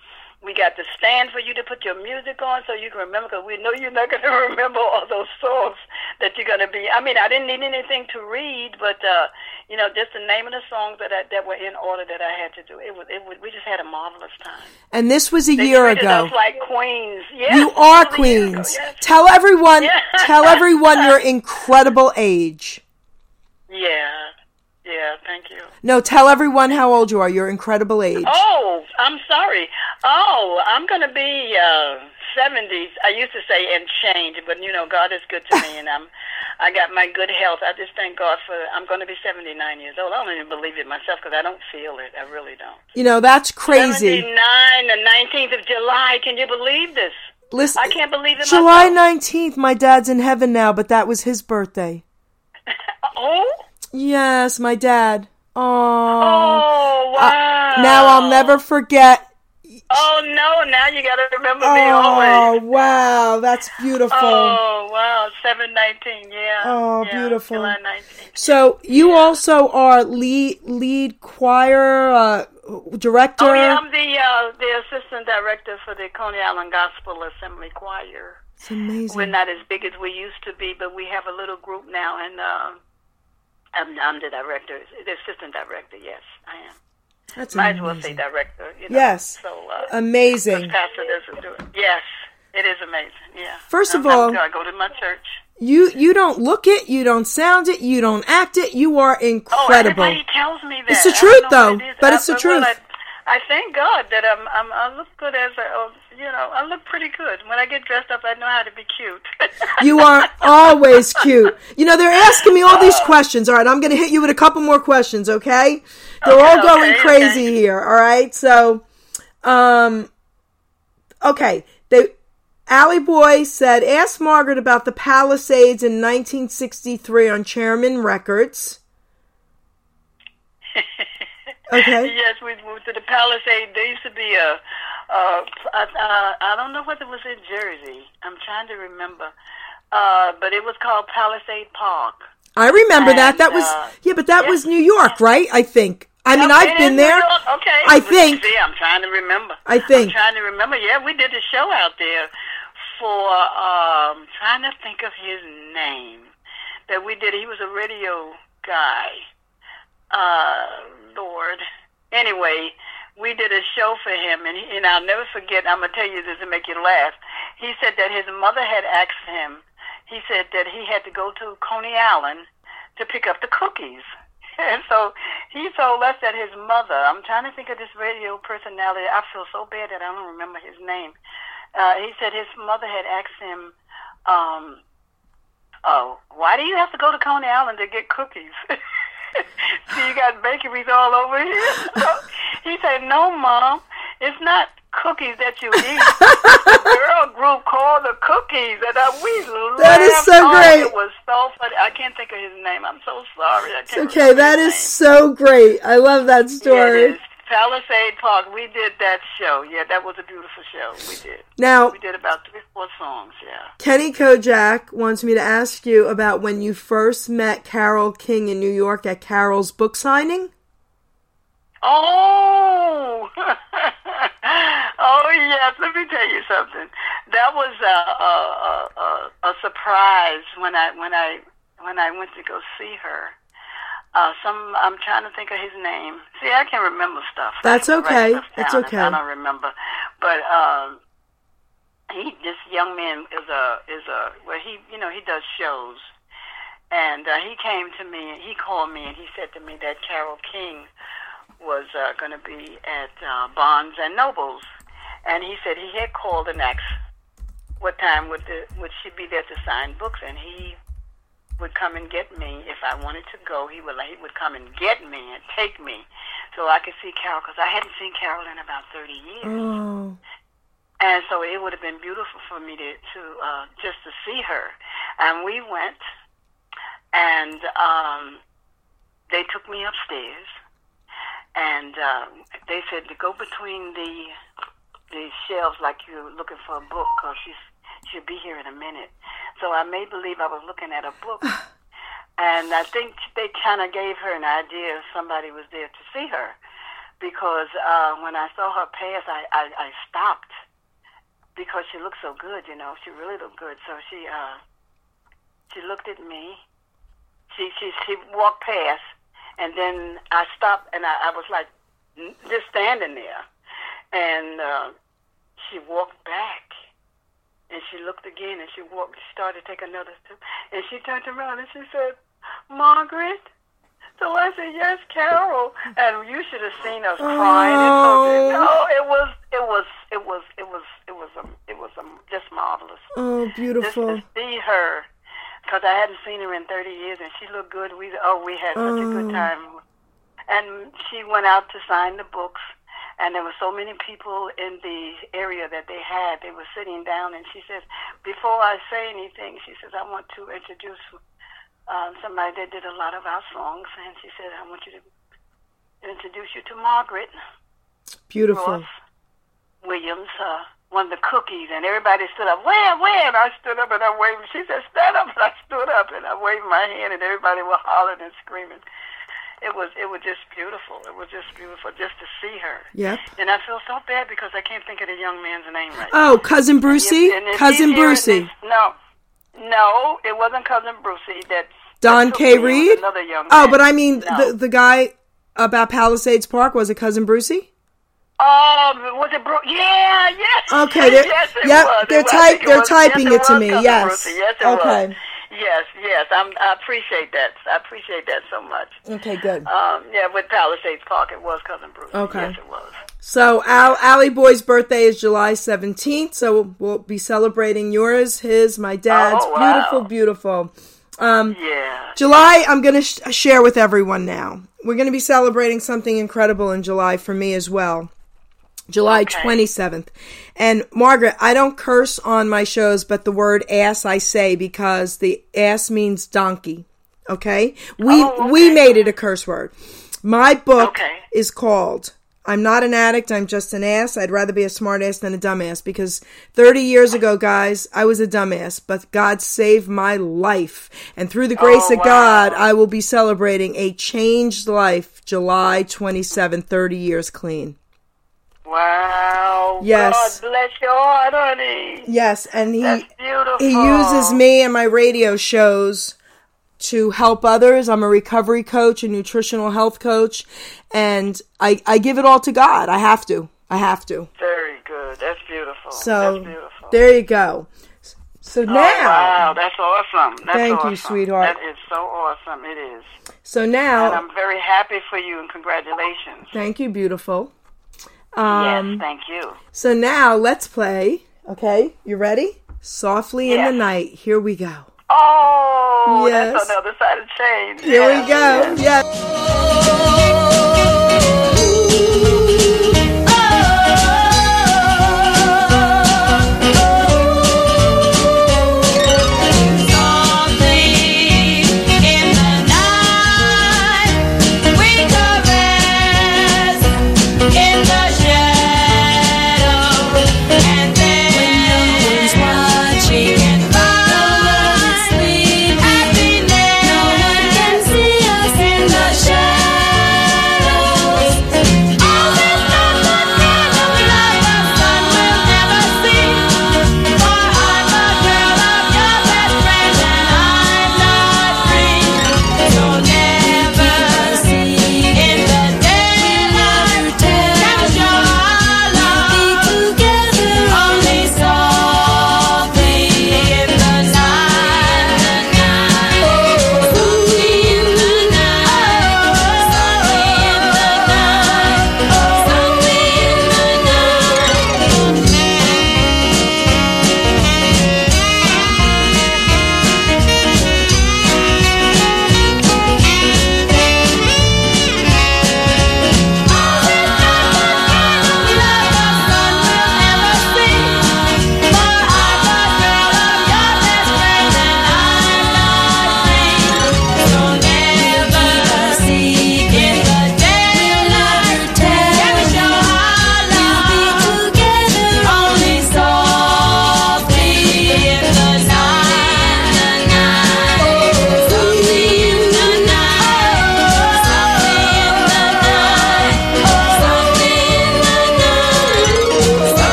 We got the stand for you to put your music on so you can remember because we know you're not going to remember all those songs that you're going to be. I mean, I didn't need anything to read, but, uh, you know, just the name of the songs that I, that were in order that I had to do. It was, it was, we just had a marvelous time. And this was a They year ago. like queens. Yes, You are was a year ago, queens. yes. Tell everyone, Yeah. tell everyone your incredible age. Yeah, yeah, thank you. No, tell everyone how old you are. Your incredible age. Oh, I'm sorry. Oh, I'm going to be uh, 70s. I used to say and change, but you know, God is good to me, and I'm. I got my good health. I just thank God for. I'm going to be 79 years old. I don't even believe it myself because I don't feel it. I really don't. You know that's crazy. 79, the 19th of July. Can you believe this? Listen, I can't believe it July nineteenth. My dad's in heaven now, but that was his birthday. Oh, Yes, my dad. Oh, oh, wow. now I'll never forget. Oh no! Now you got to remember me Oh, wow, that's beautiful. Oh wow! Seven nineteen. Yeah. Oh, yeah, beautiful. July 19. So you also are lead lead choir uh, director. Oh yeah, I'm the uh, the assistant director for the Coney Island Gospel Assembly Choir. It's amazing. We're not as big as we used to be, but we have a little group now, and uh, I'm, I'm the director, the assistant director. Yes, I am. That's Might as well say director. You know? Yes. So uh, Amazing. Pastor doesn't do it. Yes, it is amazing. Yeah. First of I'm- all- I'm- I go to my church. You you don't look it, you don't sound it, you don't act it. You are Oh, incredible. everybody tells me that. It's the truth, though, it but it's the truth. I, I thank God that I'm, I'm I look good as a you know I look pretty good. When I get dressed up, I know how to be cute. You are always cute. You know, they're asking me all these questions. All right, I'm going to hit you with a couple more questions, okay? They're Okay, all going okay, crazy okay. here, all right? So, um, okay. They, Allie Boy said, ask Margaret about the Palisades in 1963 on Chairman Records. Okay. yes, we moved to the Palisade. There used to be a, uh, uh, I don't know whether it was in Jersey. I'm trying to remember, uh, but it was called Palisade Park. I remember that. And, That was, uh, yeah, but that yeah. was New York, right? I think. I mean, Okay, I've been there. Okay. I think. See, I'm trying to remember. I think. I'm trying to remember. Yeah, we did a show out there for um trying to think of his name that we did. He was a radio guy. Uh, Lord. Anyway, we did a show for him, and he, and I'll never forget. I'm gonna tell you this to make you laugh. He said that his mother had asked him. He said that he had to go to Coney Island to pick up the cookies. And so he told us that his mother, I'm trying to think of this radio personality. I feel so bad that I don't remember his name. Uh, he said his mother had asked him, um, oh, why do you have to go to Coney Island to get cookies? See, you got bakeries all over here. he said, no, Mom, it's not cookies that you eat. the girl group called the cookies, and uh, we That is so Oh, great. It was so funny. I can't think of his name. I'm so sorry. I can't Okay, that is name. so great. I love that Yeah, story. it is. Palisade Park. We did that show. Yeah, that was a beautiful show. We did. Now, We did about three, four songs. Yeah. Kenny Kojak wants me to ask you about when you first met Carole King in New York at Carole's book signing. Oh, oh yes. Let me tell you something. That was a, a, a, a, a surprise when I when I when I went to go see her. Uh, some I'm trying to think of his name. See, I can remember stuff. That's I can write okay. stuff It's okay. I don't remember, but um, he this young man is a is a well he you know he does shows, and uh, he came to me and he called me and he said to me that Carole King was uh, going to be at uh, Barnes and Nobles, and he said he had called and asked what time would the would she be there to sign books, and he would come and get me if I wanted to go. He would he would come and get me and take me, so I could see Carole because I hadn't seen Carole in about thirty years. Oh, And so it would have been beautiful for me to, to uh, just to see her. And we went, and um, they took me upstairs, and uh, they said to go between the the shelves like you're looking for a book, because she's she'll be here in a minute. So I made believe I was looking at a book. And I think they kind of gave her an idea if somebody was there to see her, because uh, when I saw her pass, I, I, I stopped because she looked so good, you know. She really looked good. So she uh she looked at me. She she she walked past and then I stopped and I, I was like just standing there. And uh she walked back and she looked again and she walked she started to take another step and she turned around and she said, Margaret so I said, "Yes, Carole," and you should have seen us crying. And Oh. hugging. No, it was, it was, it was, it was, it was, um, it was um, just marvelous. oh, beautiful. Just to see her, because I hadn't seen her in 30 years, and she looked good. We, oh, we had such a Oh. good time. And she went out to sign the books, and there were so many people in the area that they had. They were sitting down, and she says, "Before I say anything, she says, I want to introduce." um, somebody that did a lot of our songs, and she said, "I want you to introduce you to Margaret Beautiful. Ross Williams, uh, one of the cookies." And everybody stood up. Where, where? And I stood up and I waved. She said, "Stand up!" And I stood up and I waved my hand, and everybody was hollering and screaming. It was, it was just beautiful. It was just beautiful just to see her. Yep. And I feel so bad because I can't think of the young man's name right Oh, cousin Brucie, and if cousin Brucie. No, no, it wasn't cousin Brucie. That Don that K. It Reed? Another young Oh, man. but I mean No. the the guy. about Palisades Park? Was it cousin Brucie? Um, was it Bro? Yeah, yes. Okay, they're- yes, it yep, was. They're type- they're was. typing yes, it to me, yes. Brucie. Yes, it Okay. was. Yes, yes. I'm, I appreciate that. I appreciate that so much. Okay, good. Um, yeah, with Palisades Park, it was cousin Bruce. Okay. Yes, it was. So Al Allie Boy's birthday is July seventeenth. So we'll be celebrating yours, his, my dad's. Oh, wow. Beautiful, beautiful. Um, Yeah. July, I'm going to sh- share with everyone now. We're going to be celebrating something incredible in July for me as well. July Okay. 27th. And Margaret, I don't curse on my shows, but the word ass I say because the ass means donkey. Okay? We Oh, okay. we made it a curse word. My book Okay. is called I'm not an addict, I'm just an ass. I'd rather be a smart ass than a dumbass because 30 years ago, guys, I was a dumbass, but God saved my life. And through the grace Oh, of God, I will be celebrating a changed life July 27, 30 years clean. Wow. Yes. God bless your heart, honey. Yes, and he he uses me and my radio shows to help others. I'm a recovery coach, a nutritional health coach, and I I give it all to God. I have to. I have to. Very good. That's beautiful. So That's beautiful. there you go. So oh, now, Oh, wow, that's awesome. That's Thank you, sweetheart. That is so awesome. It is. so And now, I'm very happy for you and congratulations. thank you, beautiful. Yes, Um, thank you. so now let's play. Okay, you ready? Softly in the night. Here we go. Oh, Yes. that's on the other side of change. Here Yes, we go. yes. Yes.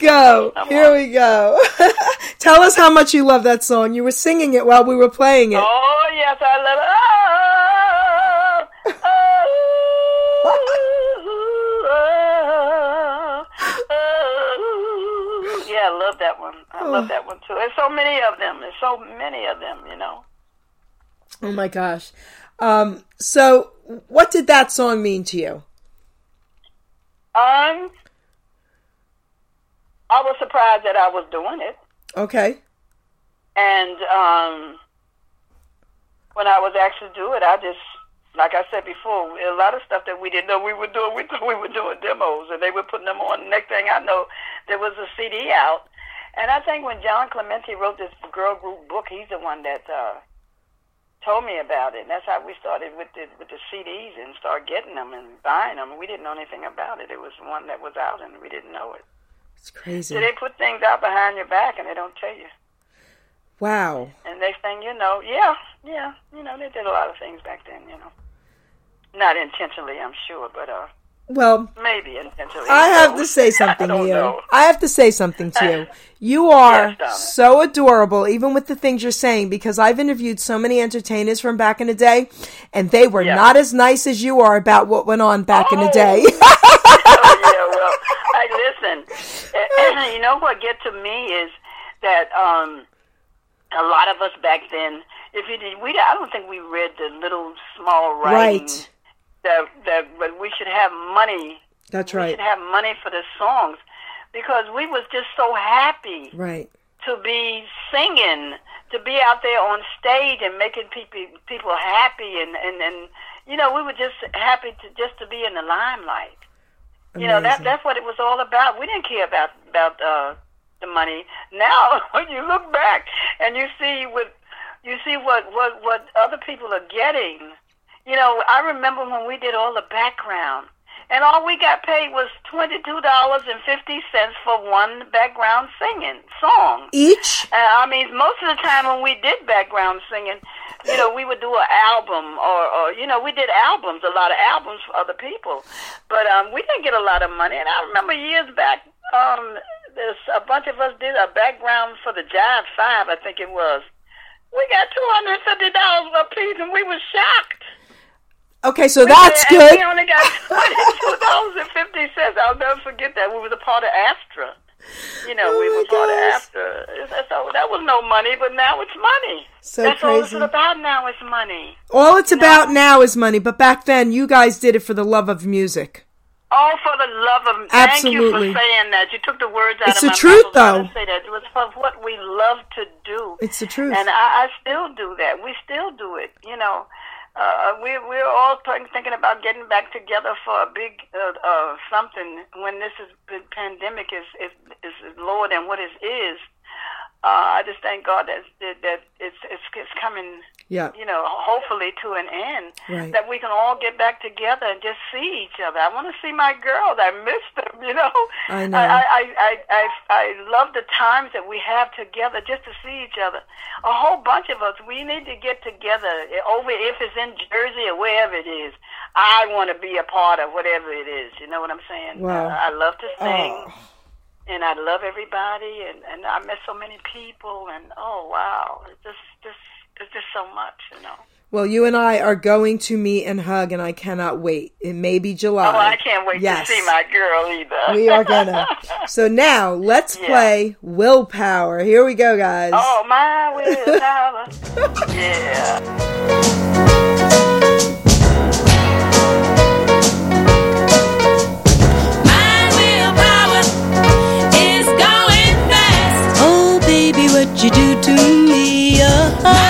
Go. Here we go. Tell us how much you love that song. You were singing it while we were playing it. Oh yes, I love it. Oh, oh, oh, oh. Yeah, I love that one. I love that one too. There's so many of them. There's so many of them. You know. Oh my gosh. Um, so what did that song mean to you? Um, I was surprised that I was doing it, Okay. and um, when I was actually do it, I just, like I said before, a lot of stuff that we didn't know we were doing. We thought we were doing demos, and they were putting them on. Next thing I know, there was a CD out, and I think when John Clemente wrote this girl group book, he's the one that uh, told me about it. And that's how we started with the with the CDs and started getting them and buying them. We didn't know anything about it. It was one that was out, and we didn't know it. It's crazy. So they put things out behind your back and they don't tell you. Wow. And next thing you know, yeah, yeah, you know, they did a lot of things back then, you know. Not intentionally, I'm sure, but uh Well, maybe intentionally. I have to say something to you. know. I have to say something to you. You are Yes, so adorable, even with the things you're saying, because I've interviewed so many entertainers from back in the day, and they were Yeah. not as nice as you are about what went on back in the Oh. day. oh yeah, well, I listen. you know what gets to me is that um, a lot of us back then, if you did, we I don't think we read the little small writing right. that that but we should have money. That's We right. should have money for the songs because we was just so happy Right. to be singing, to be out there on stage and making people people happy, and and and you know we were just happy to just to be in the limelight. You know that that's what it was all about. We didn't care about about uh, the money. Now when you look back and you see what you see what what what other people are getting. You know, I remember when we did all the background. And all we got paid was twenty two dollars and fifty cents for one background singing song. Each? Uh, I mean, most of the time when we did background singing, you know, we would do an album or, or you know, we did albums, a lot of albums for other people. But um, we didn't get a lot of money. And I remember years back, um, there's a bunch of us did a background for the Jive Five, I think it was. We got two hundred fifty dollars a piece, and we was shocked. Okay, so We that's good. We only got twenty-two dollars and fifty cents. I'll never forget that. We was a part of AFTRA. You know, we Oh were my part of. AFTRA. So oh, that was no money, but now it's money. So That's all it's about now. Is money. All it's about now is money, but back then you guys did it for the love of music. All for the love of. Thank you Absolutely. for saying that. You took the words out It's of the my truth, mouth. I was though. Say that it was for what we love to do. It's the truth. And I, I still do that. We still do it. You know, uh, we we're all th- thinking about getting back together for a big uh, uh, something when this is the pandemic is is is lower than what it is. Uh, I just thank God that that, that coming. Yeah. You know, hopefully to an end. Right. That we can all get back together and just see each other. I want to see my girls. I miss them. You know. I know. I I, I, I, I love the times that we have together just to see each other. A whole bunch of us, we need to get together over if it's in Jersey or wherever it is. I want to be a part of whatever it is. You know what I'm saying? Wow. Uh, I love to sing. Oh. And I love everybody, and, and I met so many people, and oh wow, just just it's just so much, you know. Well, you and I are going to meet and hug, and I cannot wait. It may be July. Oh, I can't wait Yes. to see my girl either. We are gonna. So now let's Yeah. play Willpower. Here we go, guys. Oh my willpower, yeah. My willpower is going fast. Oh, baby, what you do to me? Oh,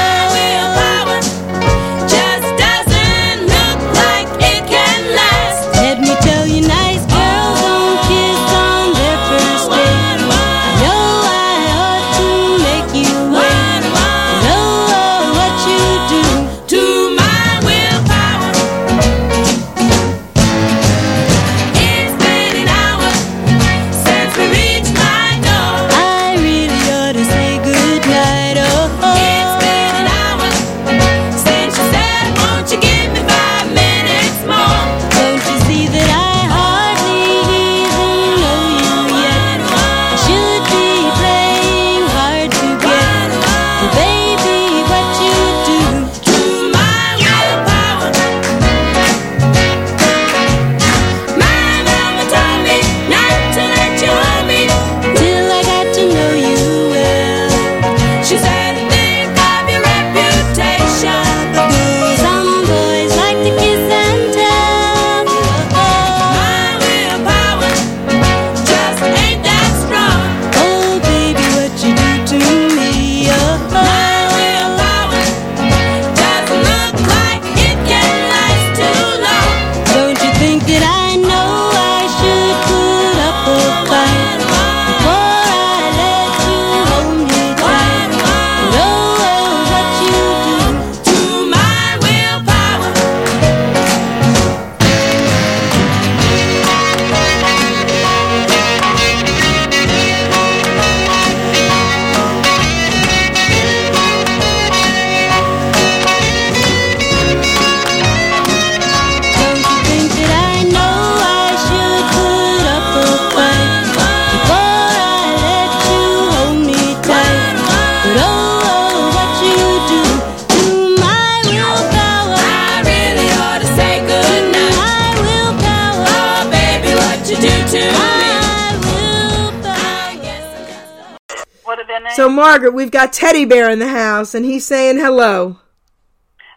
So, Margaret, we've got Teddy Bear in the house, and he's saying hello.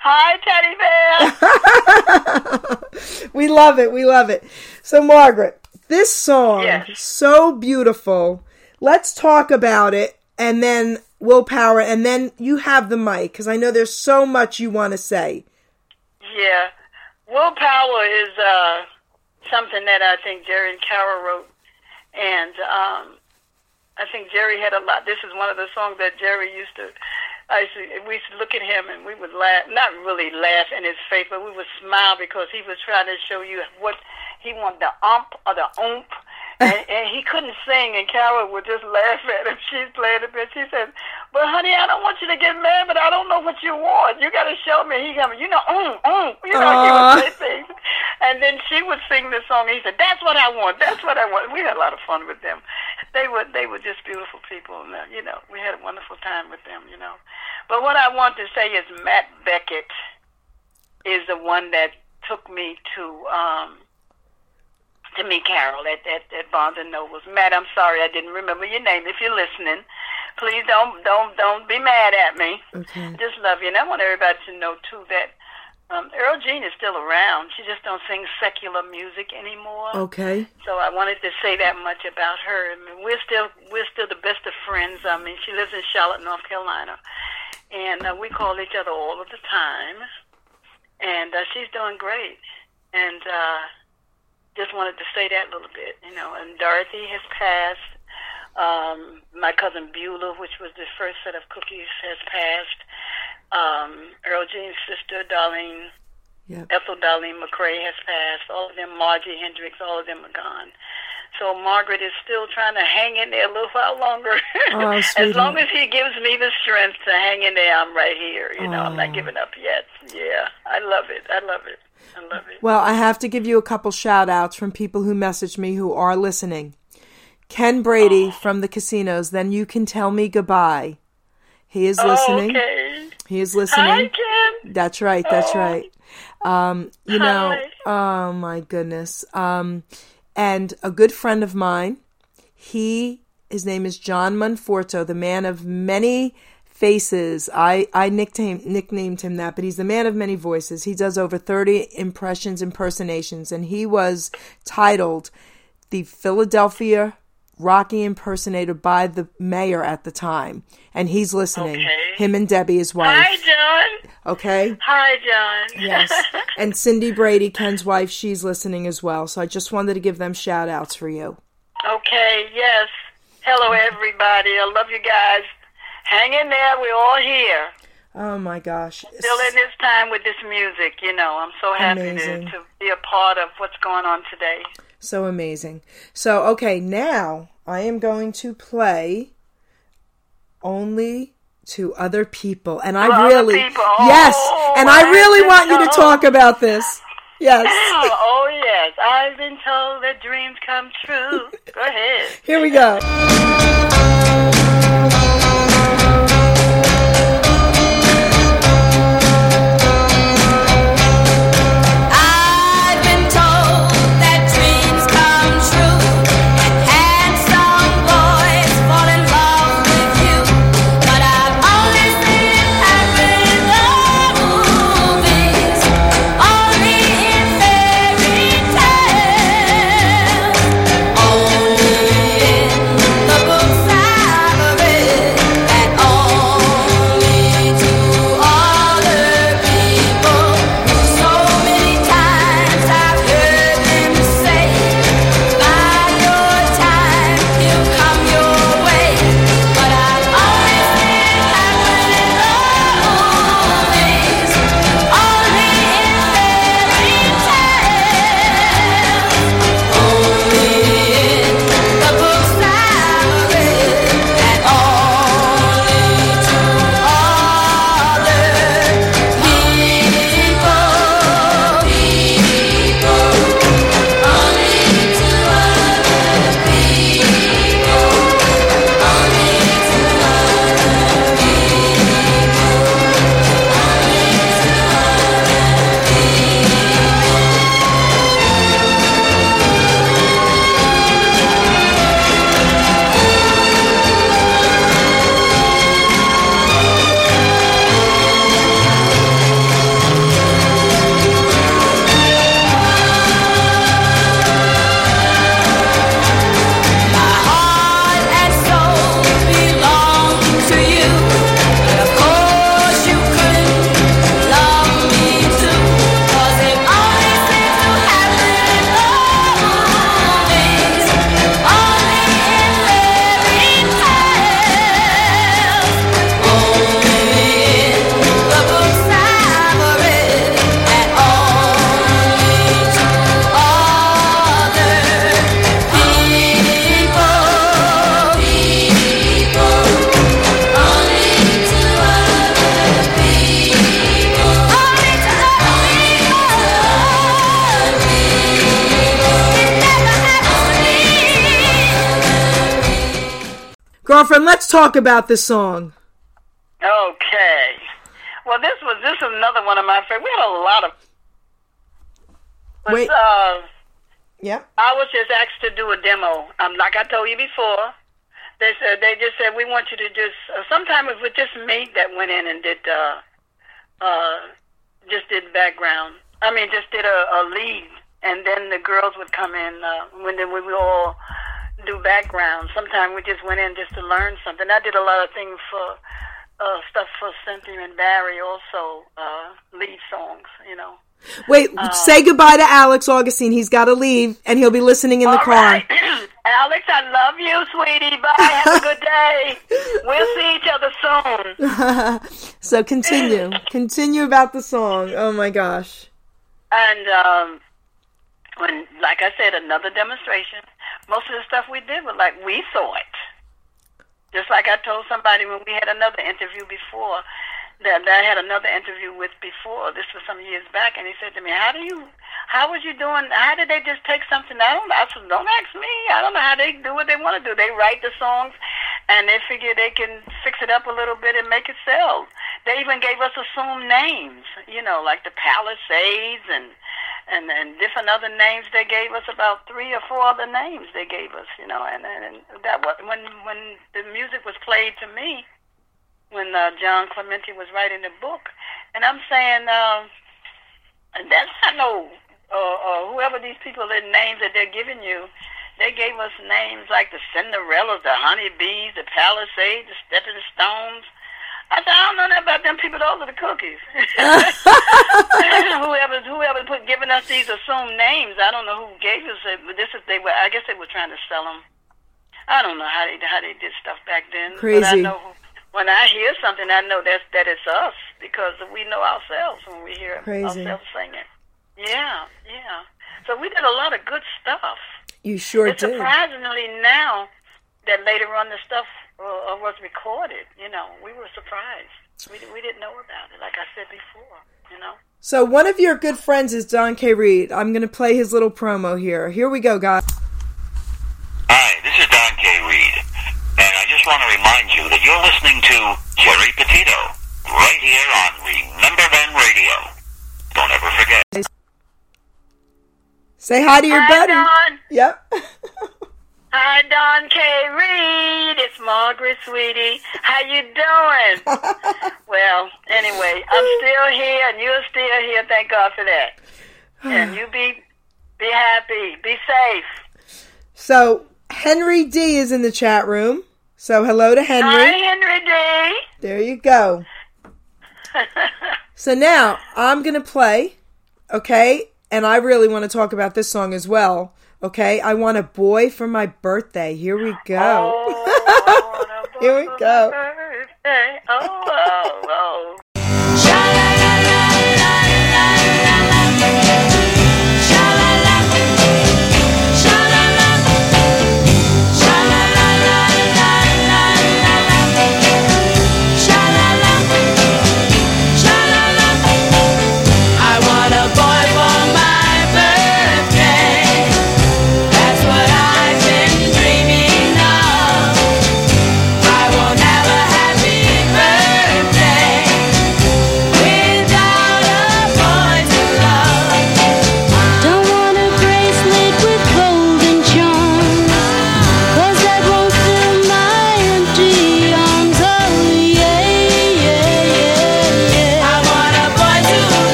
Hi, Teddy Bear. we love it. We love it. So, Margaret, this song, Yes. so beautiful. Let's talk about it, and then willpower, and then you have the mic because I know there's so much you want to say. Yeah. Willpower is uh, something that I think Gerry Carole wrote. And um, I think Gerry had a lot. This is one of the songs that Gerry used to. I used to, we used to look at him and we would laugh, not really laugh in his face, but we would smile because he was trying to show you what he wanted the ump or the oomph. And, and he couldn't sing, and Carole would just laugh at him. She's playing a bit. She said, "But honey, I don't want you to get mad, but I don't know what you want. You got to show me." He got you know, mm, mm, you know, he would say things, and then she would sing the song. And he said, "That's what I want. That's what I want." We had a lot of fun with them. They were they were just beautiful people, and uh, you know, we had a wonderful time with them. You know, but what I want to say is Matt Beckett is the one that took me to. um to me, Carole, at, at, at Barnes and Nobles. Matt, I'm sorry I didn't remember your name. If you're listening, please don't don't don't be mad at me. Okay. Just love you, and I want everybody to know too that um, Earl Jean is still around. She just don't sing secular music anymore. Okay. So I wanted to say that much about her. I mean, we're still we're still the best of friends. I mean, she lives in Charlotte, North Carolina, and uh, we call each other all of the time. And uh, she's doing great. And uh, just wanted to say that a little bit, you know. And Dorothy has passed. Um, my cousin Beulah, which was the first set of cookies, has passed. Um, Earl Jean's sister, Darlene Yep. Ethel Darlene McCrea has passed. All of them, Margie Hendrix, all of them are gone. So Margaret is still trying to hang in there a little while longer. Oh, as long as he gives me the strength to hang in there, I'm right here. You know, I'm Oh. not giving up yet. Yeah, I love it. I love it. I love it. Well, I have to give you a couple shout outs from people who messaged me who are listening. Ken Brady from the casinos, then you can tell me goodbye. He is listening. Oh, okay. He is Hi, listening. Ken. That's right. That's Oh. right. Um, you know, oh my goodness. Um, and a good friend of mine, he, his name is John Monforto, the man of many faces. I, I nicknamed, nicknamed him that, but he's the man of many voices. He does over 30 impressions, impersonations, and he was titled the Philadelphia Rocky impersonator by the mayor at the time. And he's listening. Okay. Him and Debbie, his wife. Hi, John. Okay? Hi, John. Yes. and Cindy Brady, Ken's wife, she's listening as well. So I just wanted to give them shout outs for you. okay, yes. Hello, everybody. I love you guys. Hang in there. We're all here. Oh my gosh. Still in this time with this music, you know. I'm so happy to, to be a part of what's going on today. So amazing. So, okay, now I am going to play only to other people. And I really, people. Oh, yes, Oh, and I really want you to talk about this. Yes. oh, yes. I've been told that dreams come true. Go ahead. Here we go. Girlfriend, let's talk about this song. Okay. Well, this was this is another one of my favorite. We had a lot of. Was, Wait. Uh, Yep. I was just asked to do a demo. Um, like I told you before, they said they just said we want you to just. Uh, sometime it was just me that went in and did. Uh, uh, just did background. I mean, just did a, a lead, and then the girls would come in uh, when then we would all do background. Sometimes we just went in just to learn something. I did a lot of things for uh, stuff for Cynthia and Barry, also uh, lead songs. You know. Wait, say goodbye to Alex Augustine. He's got to leave, and he'll be listening in the car. right. Alex, I love you, sweetie. Bye. Have a good day. We'll see each other soon. so continue. continue about the song. Oh my gosh. And um, when, like I said, another demonstration. Most of the stuff we did was like we saw it. Just like I told somebody when we had another interview before, that, that I had another interview with before. This was some years back, and he said to me, "How do you? How was you doing? How did they just take something? I don't. I said, don't ask me. I don't know how they do what they want to do. They write the songs, and they figure they can fix it up a little bit and make it sell. They even gave us assumed names, you know, like the Palisades and." and and different other names they gave us about three or four other names they gave us you know and and that was when when the music was played to me when uh, John Clemente was writing the book and I'm saying um and that's not no uh, uh, whoever these people their names that they're giving you they gave us names like the Cinderellas, the Honeybees, the Palisades, the Stepping Stones. I said, I don't know nothing about them people. Those are the cookies. whoever, whoever put giving us these assumed names, I don't know who gave us it, but this is they were. I guess they were trying to sell them. I don't know how they how they did stuff back then. But I Crazy. know when I hear something, I know that's that it's us because we know ourselves when we hear Crazy. ourselves singing. Yeah, yeah. So we did a lot of good stuff. You sure It's did. surprisingly now that later on the stuff uh, was recorded. You know, we were surprised. We, we didn't know about it, like I said before. You know. So one of your good friends is Don K. Reed. I'm going to play his little promo here. Here we go, guys. Hi, this is Don K. Reed, and I just want to remind you that you're listening to Geri Petito right here on Remember Then Radio. Don't ever forget. Say hi to your Hi, buddy. Don. Yep. Hi, Don K. Reed. It's Margaret, sweetie. How you doing? well, anyway, I'm still here, and you're still here. Thank God for that. And you be be happy, be safe. so Henry D is in the chat room. So hello to Henry. Hi, Henry D. There you go. So now I'm going to play, okay? And I really want to talk about this song as well, okay? I want a boy for my birthday. Here we go. Oh, Here we go go. for my birthday. Oh, oh, oh.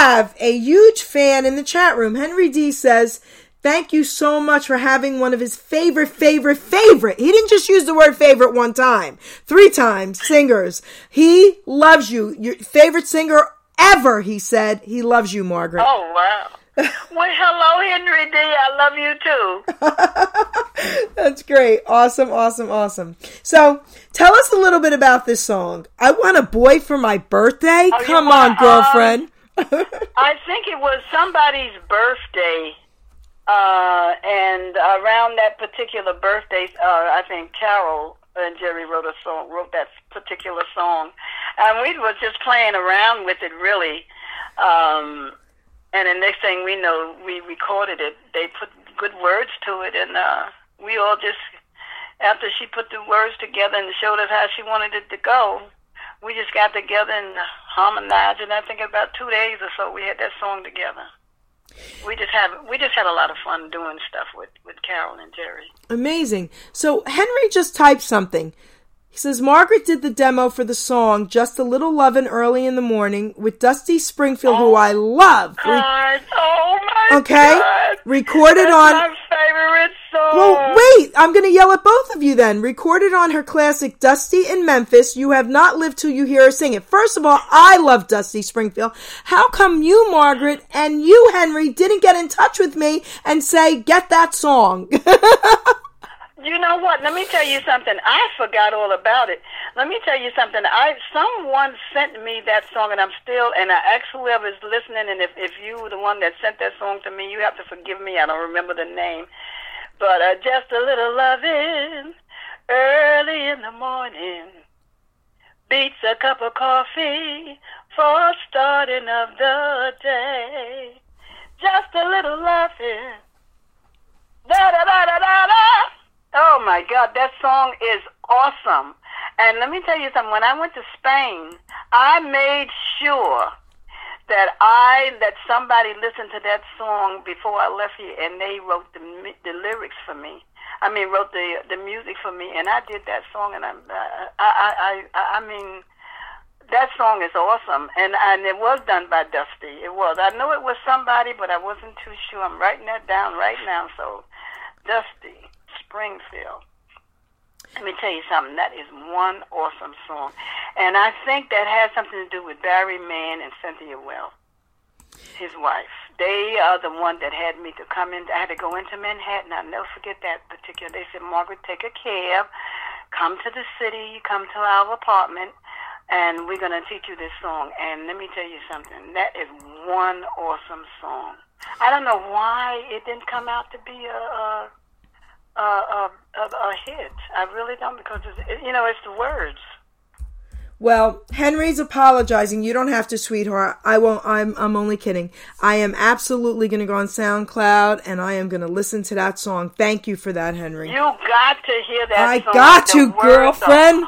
Have a huge fan in the chat room. Henry D says, Thank you so much for having one of his favorite, favorite, favorite. He didn't just use the word favorite one time, three times, singers. He loves you. Your favorite singer ever, he said. He loves you, Margaret. Oh wow. well, hello, Henry D. I love you too. That's great. Awesome, awesome, awesome. So, tell us a little bit about this song. I want a boy for my birthday. Oh, Come on, girlfriend. I think it was somebody's birthday, uh, and around that particular birthday, uh, I think Carole and Gerry wrote a song, wrote that particular song, and we was just playing around with it really. Um, and the next thing we know, we recorded it. They put good words to it, and uh, we all just, after she put the words together and showed us how she wanted it to go, we just got together and uh, harmonized. And I think about two days or so, we had that song together. We just had we just had a lot of fun doing stuff with with Carole and Gerry. Amazing. So Henry just typed something. He says Margaret did the demo for the song "Just a Little Lovin' Early in the Morning" with Dusty Springfield, who oh I love. God, oh my okay, God. recorded That's on. my favorite song. Well, wait. I'm going to yell at both of you then. Recorded on her classic "Dusty in Memphis." You have not lived till you hear her sing it. First of all, I love Dusty Springfield. How come you, Margaret, and you, Henry, didn't get in touch with me and say, "Get that song"? You know what? Let me tell you something. I forgot all about it. Let me tell you something. I someone sent me that song, and I'm still. And I asked whoever's listening, and if if you were the one that sent that song to me, you have to forgive me. I don't remember the name, but uh, just a little loving early in the morning beats a cup of coffee for starting of the day. Just a little loving. Da da da da da da. Oh my God, that song is awesome. And let me tell you something. When I went to Spain, I made sure that I that somebody listened to that song before I left here, and they wrote the the lyrics for me. I mean, wrote the the music for me, and I did that song, and I'm, uh, I I I I mean. That song is awesome, and and it was done by Dusty. It was. I know it was somebody, but I wasn't too sure. I'm writing that down right now. So, Dusty Springfield. Let me tell you something. That is one awesome song, and I think that has something to do with Barry Mann and Cynthia Weil, his wife. They are the one that had me to come in. I had to go into Manhattan. I'll never forget that particular. They said, Margaret, take a cab, come to the city, come to our apartment, and we're going to teach you this song. And let me tell you something. That is one awesome song. I don't know why it didn't come out to be a a, a, a, a, a hit. I really don't because it's, you know it's the words. Well, Henry's apologizing. You don't have to, sweetheart. I won't. I'm. I'm only kidding. I am absolutely going to go on SoundCloud and I am going to listen to that song. Thank you for that, Henry. You got to hear that. I song. got The to, girlfriend.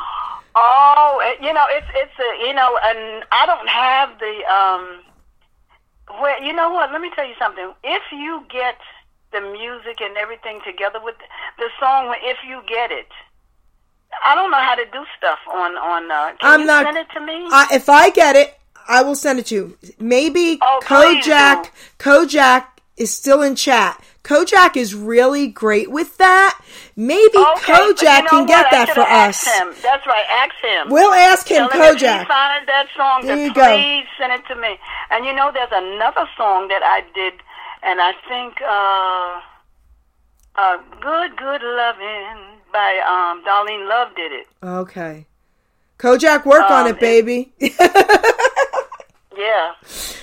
Oh, you know it's it's a you know, and I don't have the um. Well, you know what? Let me tell you something. If you get the music and everything together with the song, if you get it, I don't know how to do stuff on on. Uh, can I'm you not- send it to me? I, if I get it, I will send it to you. Maybe Oh, Kojak. Kojak is still in chat. Kojak is really great with that. Maybe Okay, Kojak you know can get that for us. Him. That's right. Ask him. We'll ask him, Tell him if Kojak. he that song, There you go. please send it to me. And you know, there's another song that I did, and I think uh, uh, "Good Good Loving" by um, Darlene Love did it. Okay. Kojak, work on Um, it, baby. Yeah.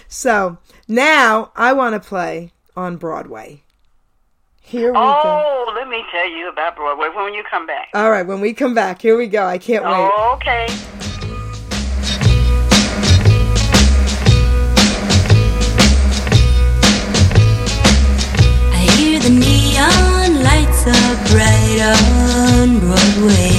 so now I want to play on Broadway. Here we go. Oh, let me tell you about Broadway when you come back. All right, when we come back, here we go. I can't wait. Okay. Lights bright on Broadway.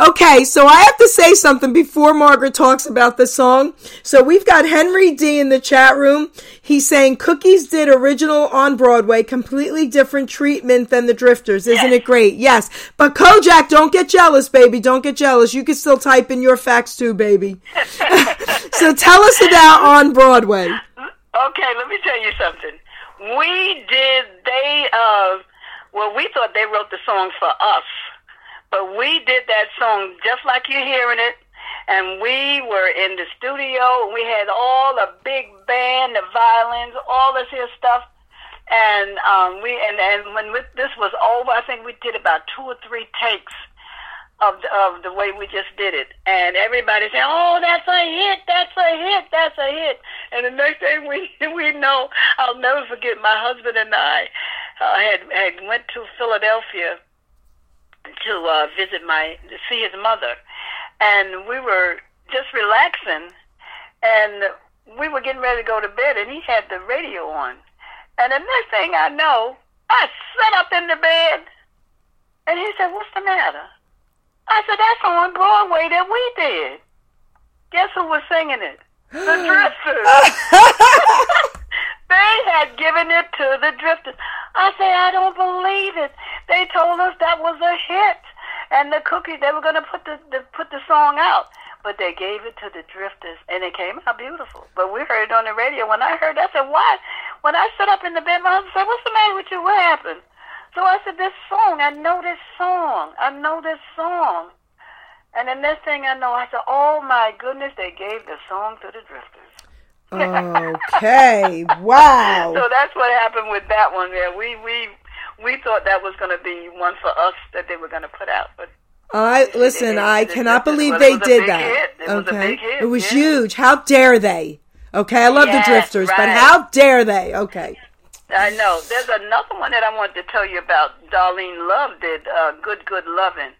Okay, so I have to say something before Margaret talks about the song. So we've got Henry D in the chat room. He's saying Cookies did original on Broadway, completely different treatment than the Drifters. Isn't it great? Yes. But Kojak, don't get jealous, baby. Don't get jealous. You can still type in your facts too, baby. so tell us about on Broadway. Okay, let me tell you something. We did, they, uh, well, we thought they wrote the song for us, but we did that song just like you're hearing it. And we were in the studio, and we had all the big band, the violins, all this here stuff. And um, we and, and when we, this was over, I think we did about two or three takes of the, of the way we just did it, and everybody said, "Oh, that's a hit! That's a hit! That's a hit!" And the next thing we we know, I'll never forget. My husband and I uh, had had went to Philadelphia to uh, visit my to see his mother, and we were just relaxing, and we were getting ready to go to bed, and he had the radio on, and the next thing I know, I sat up in the bed, and he said, "What's the matter?" I said, that's on Broadway that we did. Guess who was singing it? The Drifters. they had given it to the Drifters. I say, I don't believe it. They told us that was a hit. And the cookies, they were going to put the, the put the song out. But they gave it to the Drifters, and it came out beautiful. But we heard it on the radio. When I heard that, I said, why? When I sat up in the bed, my husband said, what's the matter with you? What happened? So I said, this song, I know this song. I know this song. And the next thing I know, I said, oh my goodness, they gave the song to the Drifters. Okay. Wow. So that's what happened with that one there. We we we thought that was going to be one for us that they were going to put out, but I listen. I cannot believe Well, they did that. Was okay, it was yeah. huge. How dare they? Okay, I love Yes, the Drifters, but how dare they? Okay, I know. There's another one that I wanted to tell you about. Darlene Love did uh, "Good Good Lovin'."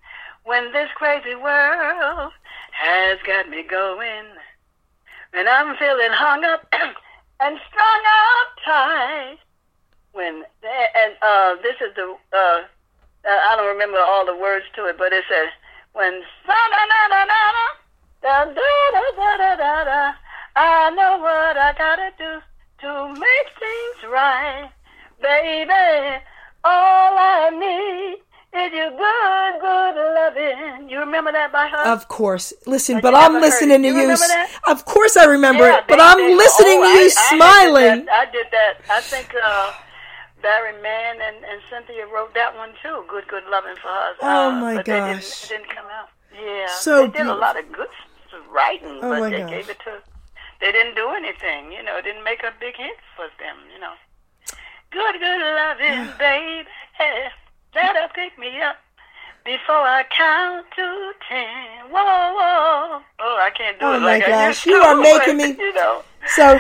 When this crazy world has got me going, and I'm feeling hung up and strung up tight. When and uh, this is the uh, I don't remember all the words to it, but it says when da da da da da da da da da da. I know what I gotta do to make things right, baby. All I need is your good, good loving. You remember that by her? of course. Listen, But I'm listening to You you. that? Of course, I remember Yeah, it, but they- I'm they- listening oh, to you I- I did smiling. I did that. I think uh, Barry Mann and, and Cynthia wrote that one too. Good, good loving for us. Oh, uh, my but gosh. didn't, it didn't come out. Yeah. So they did beautiful. a lot of good writing, Oh, but my they gosh. gave it to. They didn't do anything. You know, it didn't make a big hit for them. You know. Good, good loving, baby. That'll pick me up. Before I count to ten, whoa, whoa. Oh, I can't do Oh, it my like I gosh. used to. You are making me- You know, So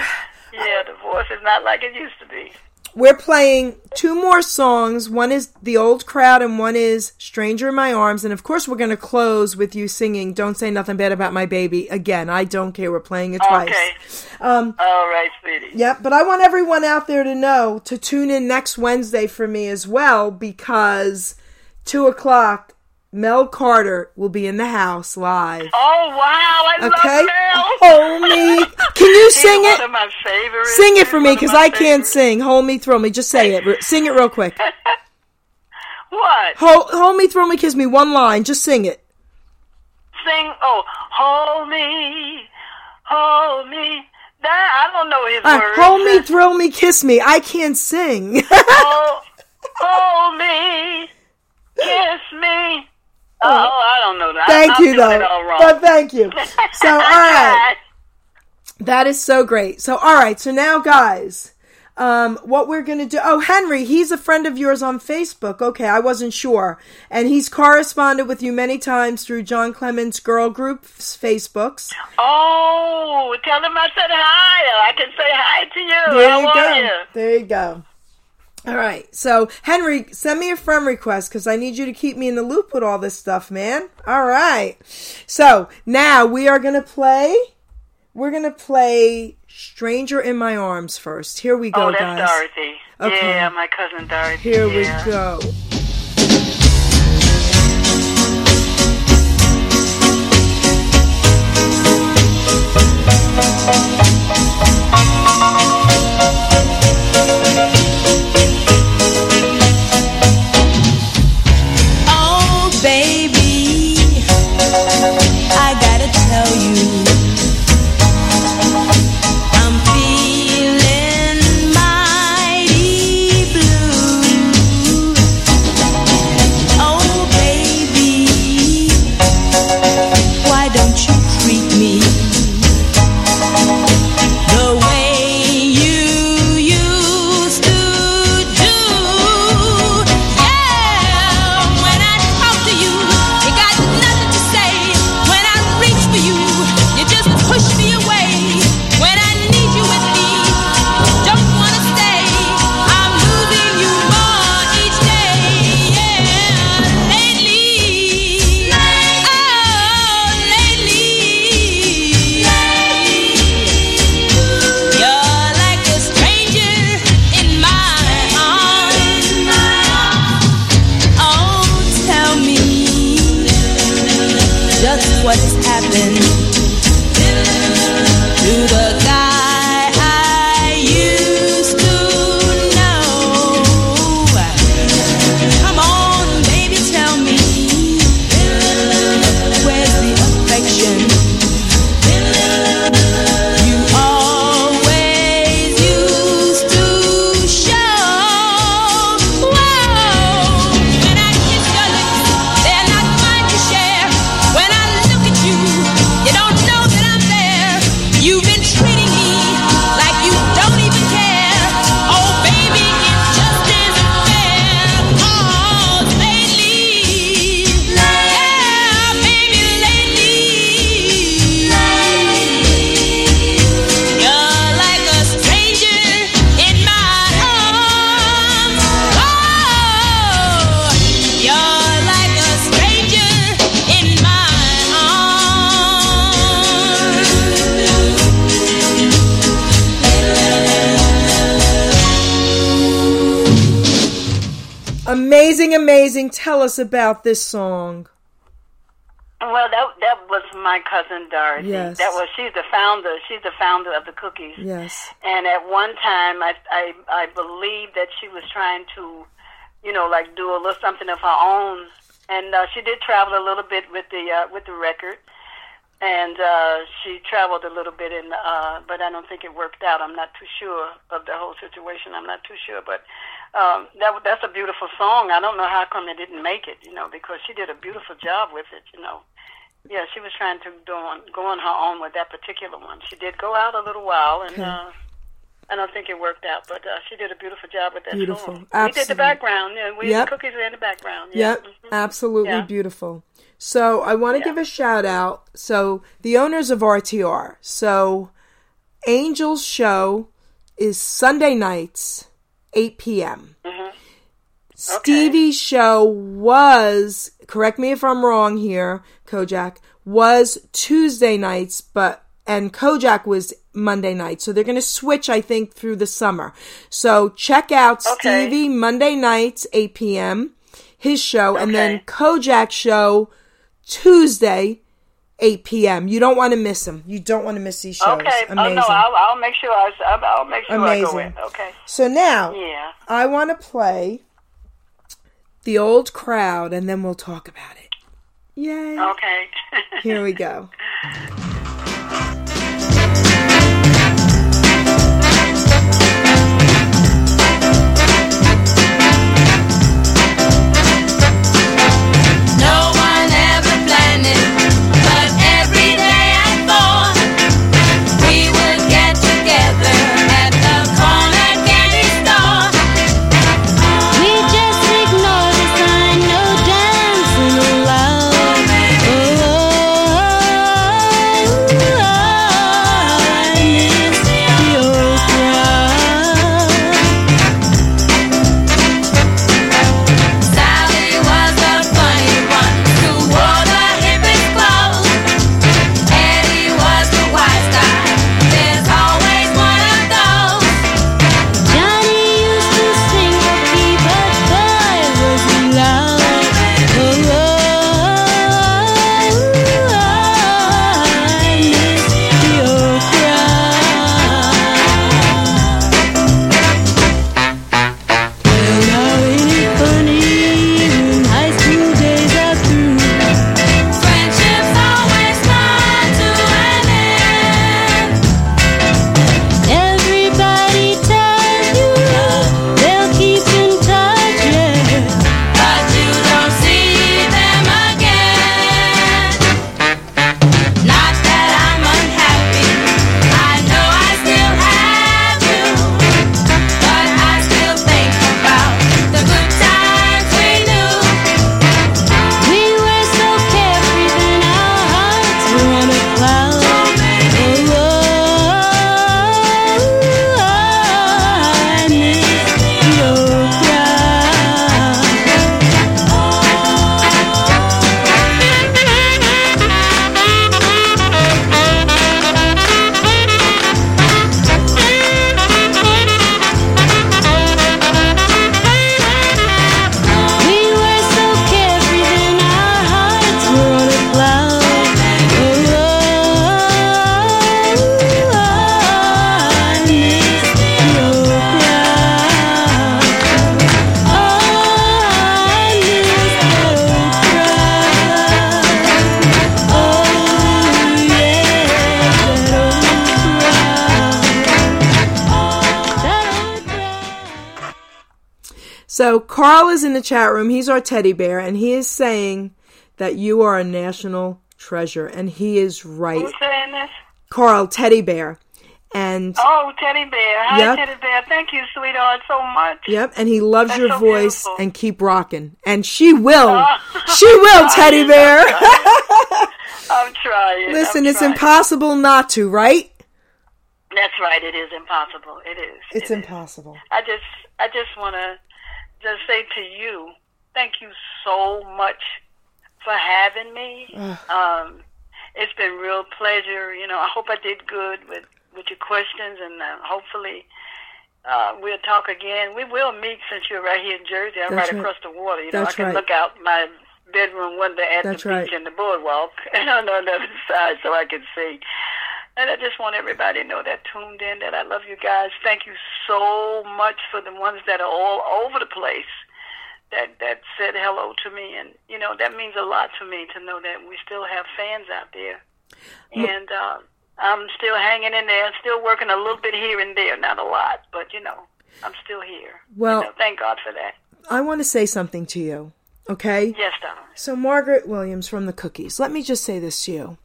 yeah, the voice is not like it used to be. We're playing two more songs. One is "The Old Crowd" and one is "Stranger in My Arms." And of course, we're going to close with you singing "Don't Say Nothing Bad About My Baby." Again, I don't care. We're playing it twice. Okay. Um, All right, sweetie. Yep, but I want everyone out there to know to tune in next Wednesday for me as well because two o'clock Mel Carter will be in the house live. Oh wow, I Okay? love Mel. Hold me. Can you sing it? of my favorites. Sing it for me because I can't sing. Hold me, throw me. Just say it. Sing it real quick. What? Hold, hold me, throw me, kiss me. One line. Just sing it. Sing. Oh, hold me, hold me. That I don't know his Uh, words. hold me, throw me, kiss me. I can't sing. hold, hold me, kiss me. Oh, I don't know that. thank I'm you, though. It all wrong. But thank you. So, all right. That is so great. So, all right. So now, guys, um, what we're gonna do? Oh, Henry, he's a friend of yours on Facebook. Okay, I wasn't sure, and he's corresponded with you many times through John Clemente's Girl Group's Facebooks. Oh, tell him I said hi. I can say hi to you. There How you go. you? There you go. All right. So, Henry, send me a friend request because I need you to keep me in the loop with all this stuff, man. All right. So, now we are going to play. We're going to play Stranger in My Arms first. Here we go, oh, that's guys. Dorothy. Okay. Yeah, my cousin Dorothy. Here yeah. we go. Tell you, Tell us about this song. Well, that that was my cousin Dorothy. Yes. That was she's the founder. She's the founder of the cookies. Yes. And at one time, I I I believe that she was trying to, you know, like do a little something of her own. And uh, she did travel a little bit with the uh, with the record, and uh, she traveled a little bit And uh, but I don't think it worked out. I'm not too sure of the whole situation. I'm not too sure, but um, that that's a beautiful song. I don't know how come it didn't make it, you know, because she did a beautiful job with it, you know. Yeah, she was trying to go on go on her own with that particular one. She did go out a little while, and Okay. uh, I don't think it worked out, but uh, she did a beautiful job with that Beautiful. song. We did the Absolutely. background. Yeah, we Yep. cookies in the background. Yeah. Yep, Mhm. absolutely Yeah. beautiful. So I want to Yeah. give a shout out. So the owners of RTR. So Angel's show is Sunday nights, 8 p.m. Mm-hmm. Stevie's show was, correct me if I'm wrong here, Kojak, was Tuesday nights, but, and Kojak was Monday night. So they're going to switch, I think, through the summer. So check out Okay. Stevie Monday nights, 8 p.m. his show, and then Okay. Kojak show Tuesday, 8 p.m. You don't want to miss them. You don't want to miss these shows. Okay. Amazing. Oh no, I'll, I'll make sure I, I'll, I'll make sure I go Amazing. in. Okay. so now Yeah. I want to play the old crowd, and then we'll talk about it. Yay! Okay. Here we go. Chat room. He's our teddy bear, and he is saying that you are a national treasure, and he is right. Who's saying this? Carl, teddy bear, and Oh, Teddy Bear. Hi, Yep. Teddy Bear. Thank you, sweetheart, so much. yep, and he loves That's your so voice beautiful. and keep rocking, and she will, Oh. she will, teddy bear. I'm trying. Listen, I'm it's trying. impossible not to, right? That's right. It is impossible. It is. It's It is. impossible. I just, I just want to just say to you, thank you so much for having me. Um, it's been real pleasure. You know, I hope I did good with with your questions, and uh, hopefully. Uh, we'll talk again. We will meet since you're right here in Jersey. I'm That's right right. across the water. You know, That's I can right. look out my bedroom window at That's the right. beach and the boardwalk, and on the other side, so I can see. And I just want everybody to know that tuned in that I love you guys. Thank you so much for the ones that are all over the place that that said hello to me, and you know that means a lot to me to know that we still have fans out there. And uh, I'm still hanging in there, still working a little bit here and there, not a lot, but you know I'm still here. Well- you know, thank God for that. I want to say something to you, okay? Yes, darling. So, Margaret Williams from the Cookies, let me just say this to you.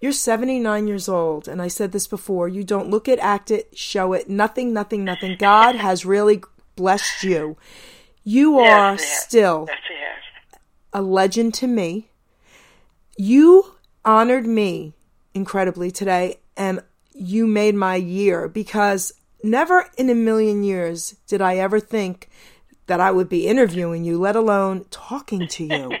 You're 79 years old, and I said this before. You don't look it, act it, show it. Nothing, nothing, nothing. God has really blessed you. You are Yes, yes. still Yes, a legend to me. You honored me incredibly today, and you made my year because never in a million years did I ever think that I would be interviewing you, let alone talking to you.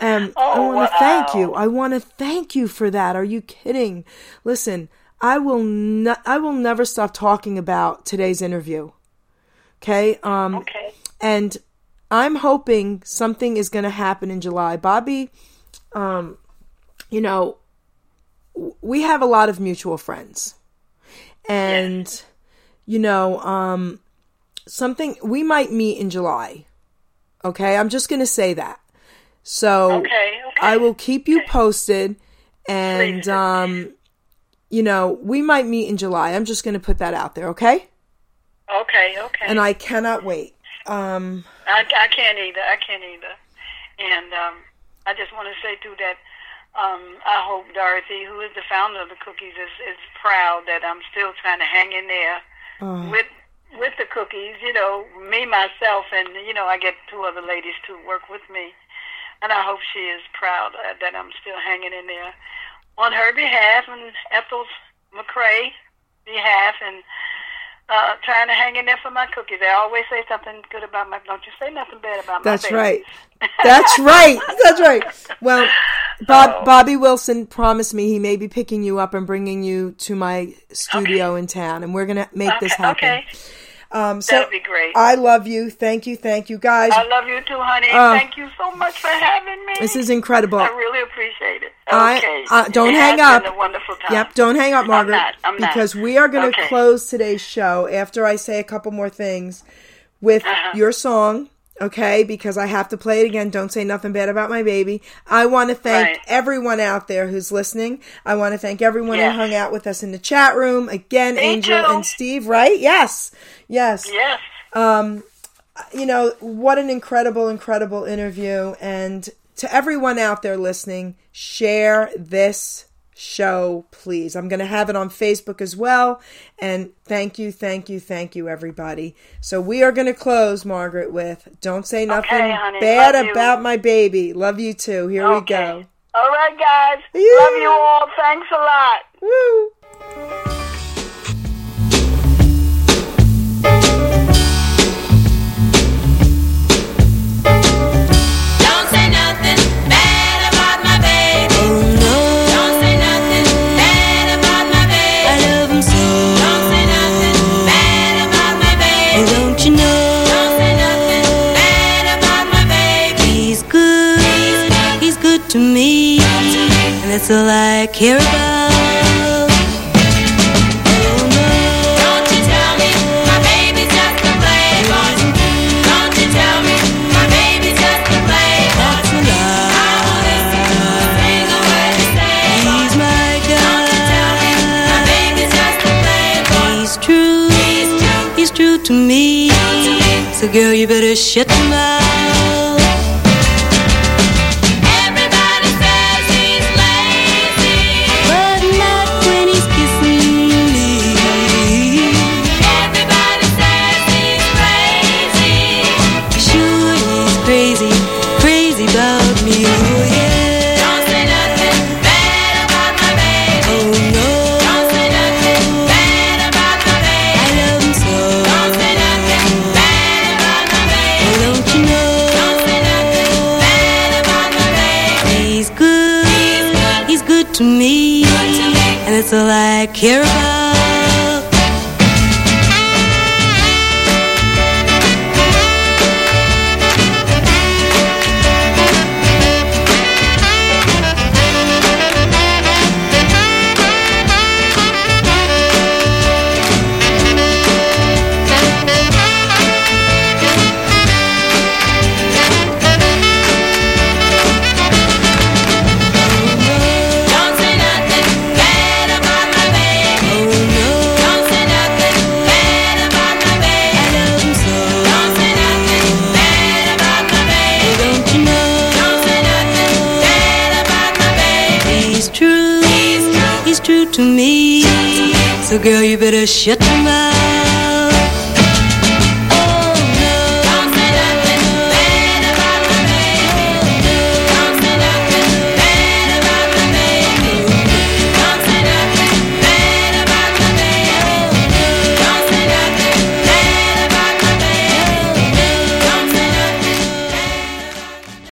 And I Oh, want to thank you. I want to thank you for that. Are you kidding? Listen, I will not. I will never stop talking about today's interview. Okay. Um, Okay. and I'm hoping something is going to happen in July. Bobby, um, you know, we have a lot of mutual friends, and you know, um, something we might meet in July. Okay, I'm just going to say that. So Okay, okay. I will keep you posted, and um, you know, we might meet in July. I'm just going to put that out there. Okay, Okay, okay. and I cannot wait. Um, I, I can't either. I can't either. And um, I just want to say too that um, I hope Dorothy, who is the founder of the cookies, is, is proud that I'm still trying to hang in there Oh. with with the cookies. You know, me myself, and you know, I get two other ladies to work with me, and I hope she is proud uh, that I'm still hanging in there on her behalf and Ethel's McCrea behalf, and uh, trying to hang in there for my cookies. I always say something good about my. Don't you say nothing bad about my. That's babies. right. That's right. That's right. Well, Bob, Oh. Bobby Wilson promised me he may be picking you up and bringing you to my studio in town, and we're gonna make this happen. okay. Um, so That'd be great. I love you. Thank you. Thank you, guys. I love you too, honey. Oh. Thank you so much for having me. This is incredible. I really appreciate it. I- Okay. uh, don't It hang up. Been a wonderful time. Yep, don't hang up, I'm Margaret, not, I'm not. because we are going to Okay. close today's show after I say a couple more things with Uh-huh. your song. Okay, because I have to play it again. Don't say nothing bad about my baby. I want to thank Right. everyone out there who's listening. I want to thank everyone Yes. who hung out with us in the chat room. Again, Me Angel too. and Steve, right? Yes. Yes. Yes. Um, you know, what an incredible, incredible interview. And to everyone out there listening, share this show, please. I'm going to have it on Facebook as well. And thank you, thank you, thank you, everybody. So we are going to close, Margaret, with Don't Say Nothing Okay, honey. Bad you. About My Baby. Love you too. Here we go. All right, guys. Yeah. Love you all. Thanks a lot. Woo! True to play. He's my guy. Don't you tell me. My baby's at the play, boss. He's true. He's true to me. So girl, you better shut your mouth. All I girl, you better shut your mouth.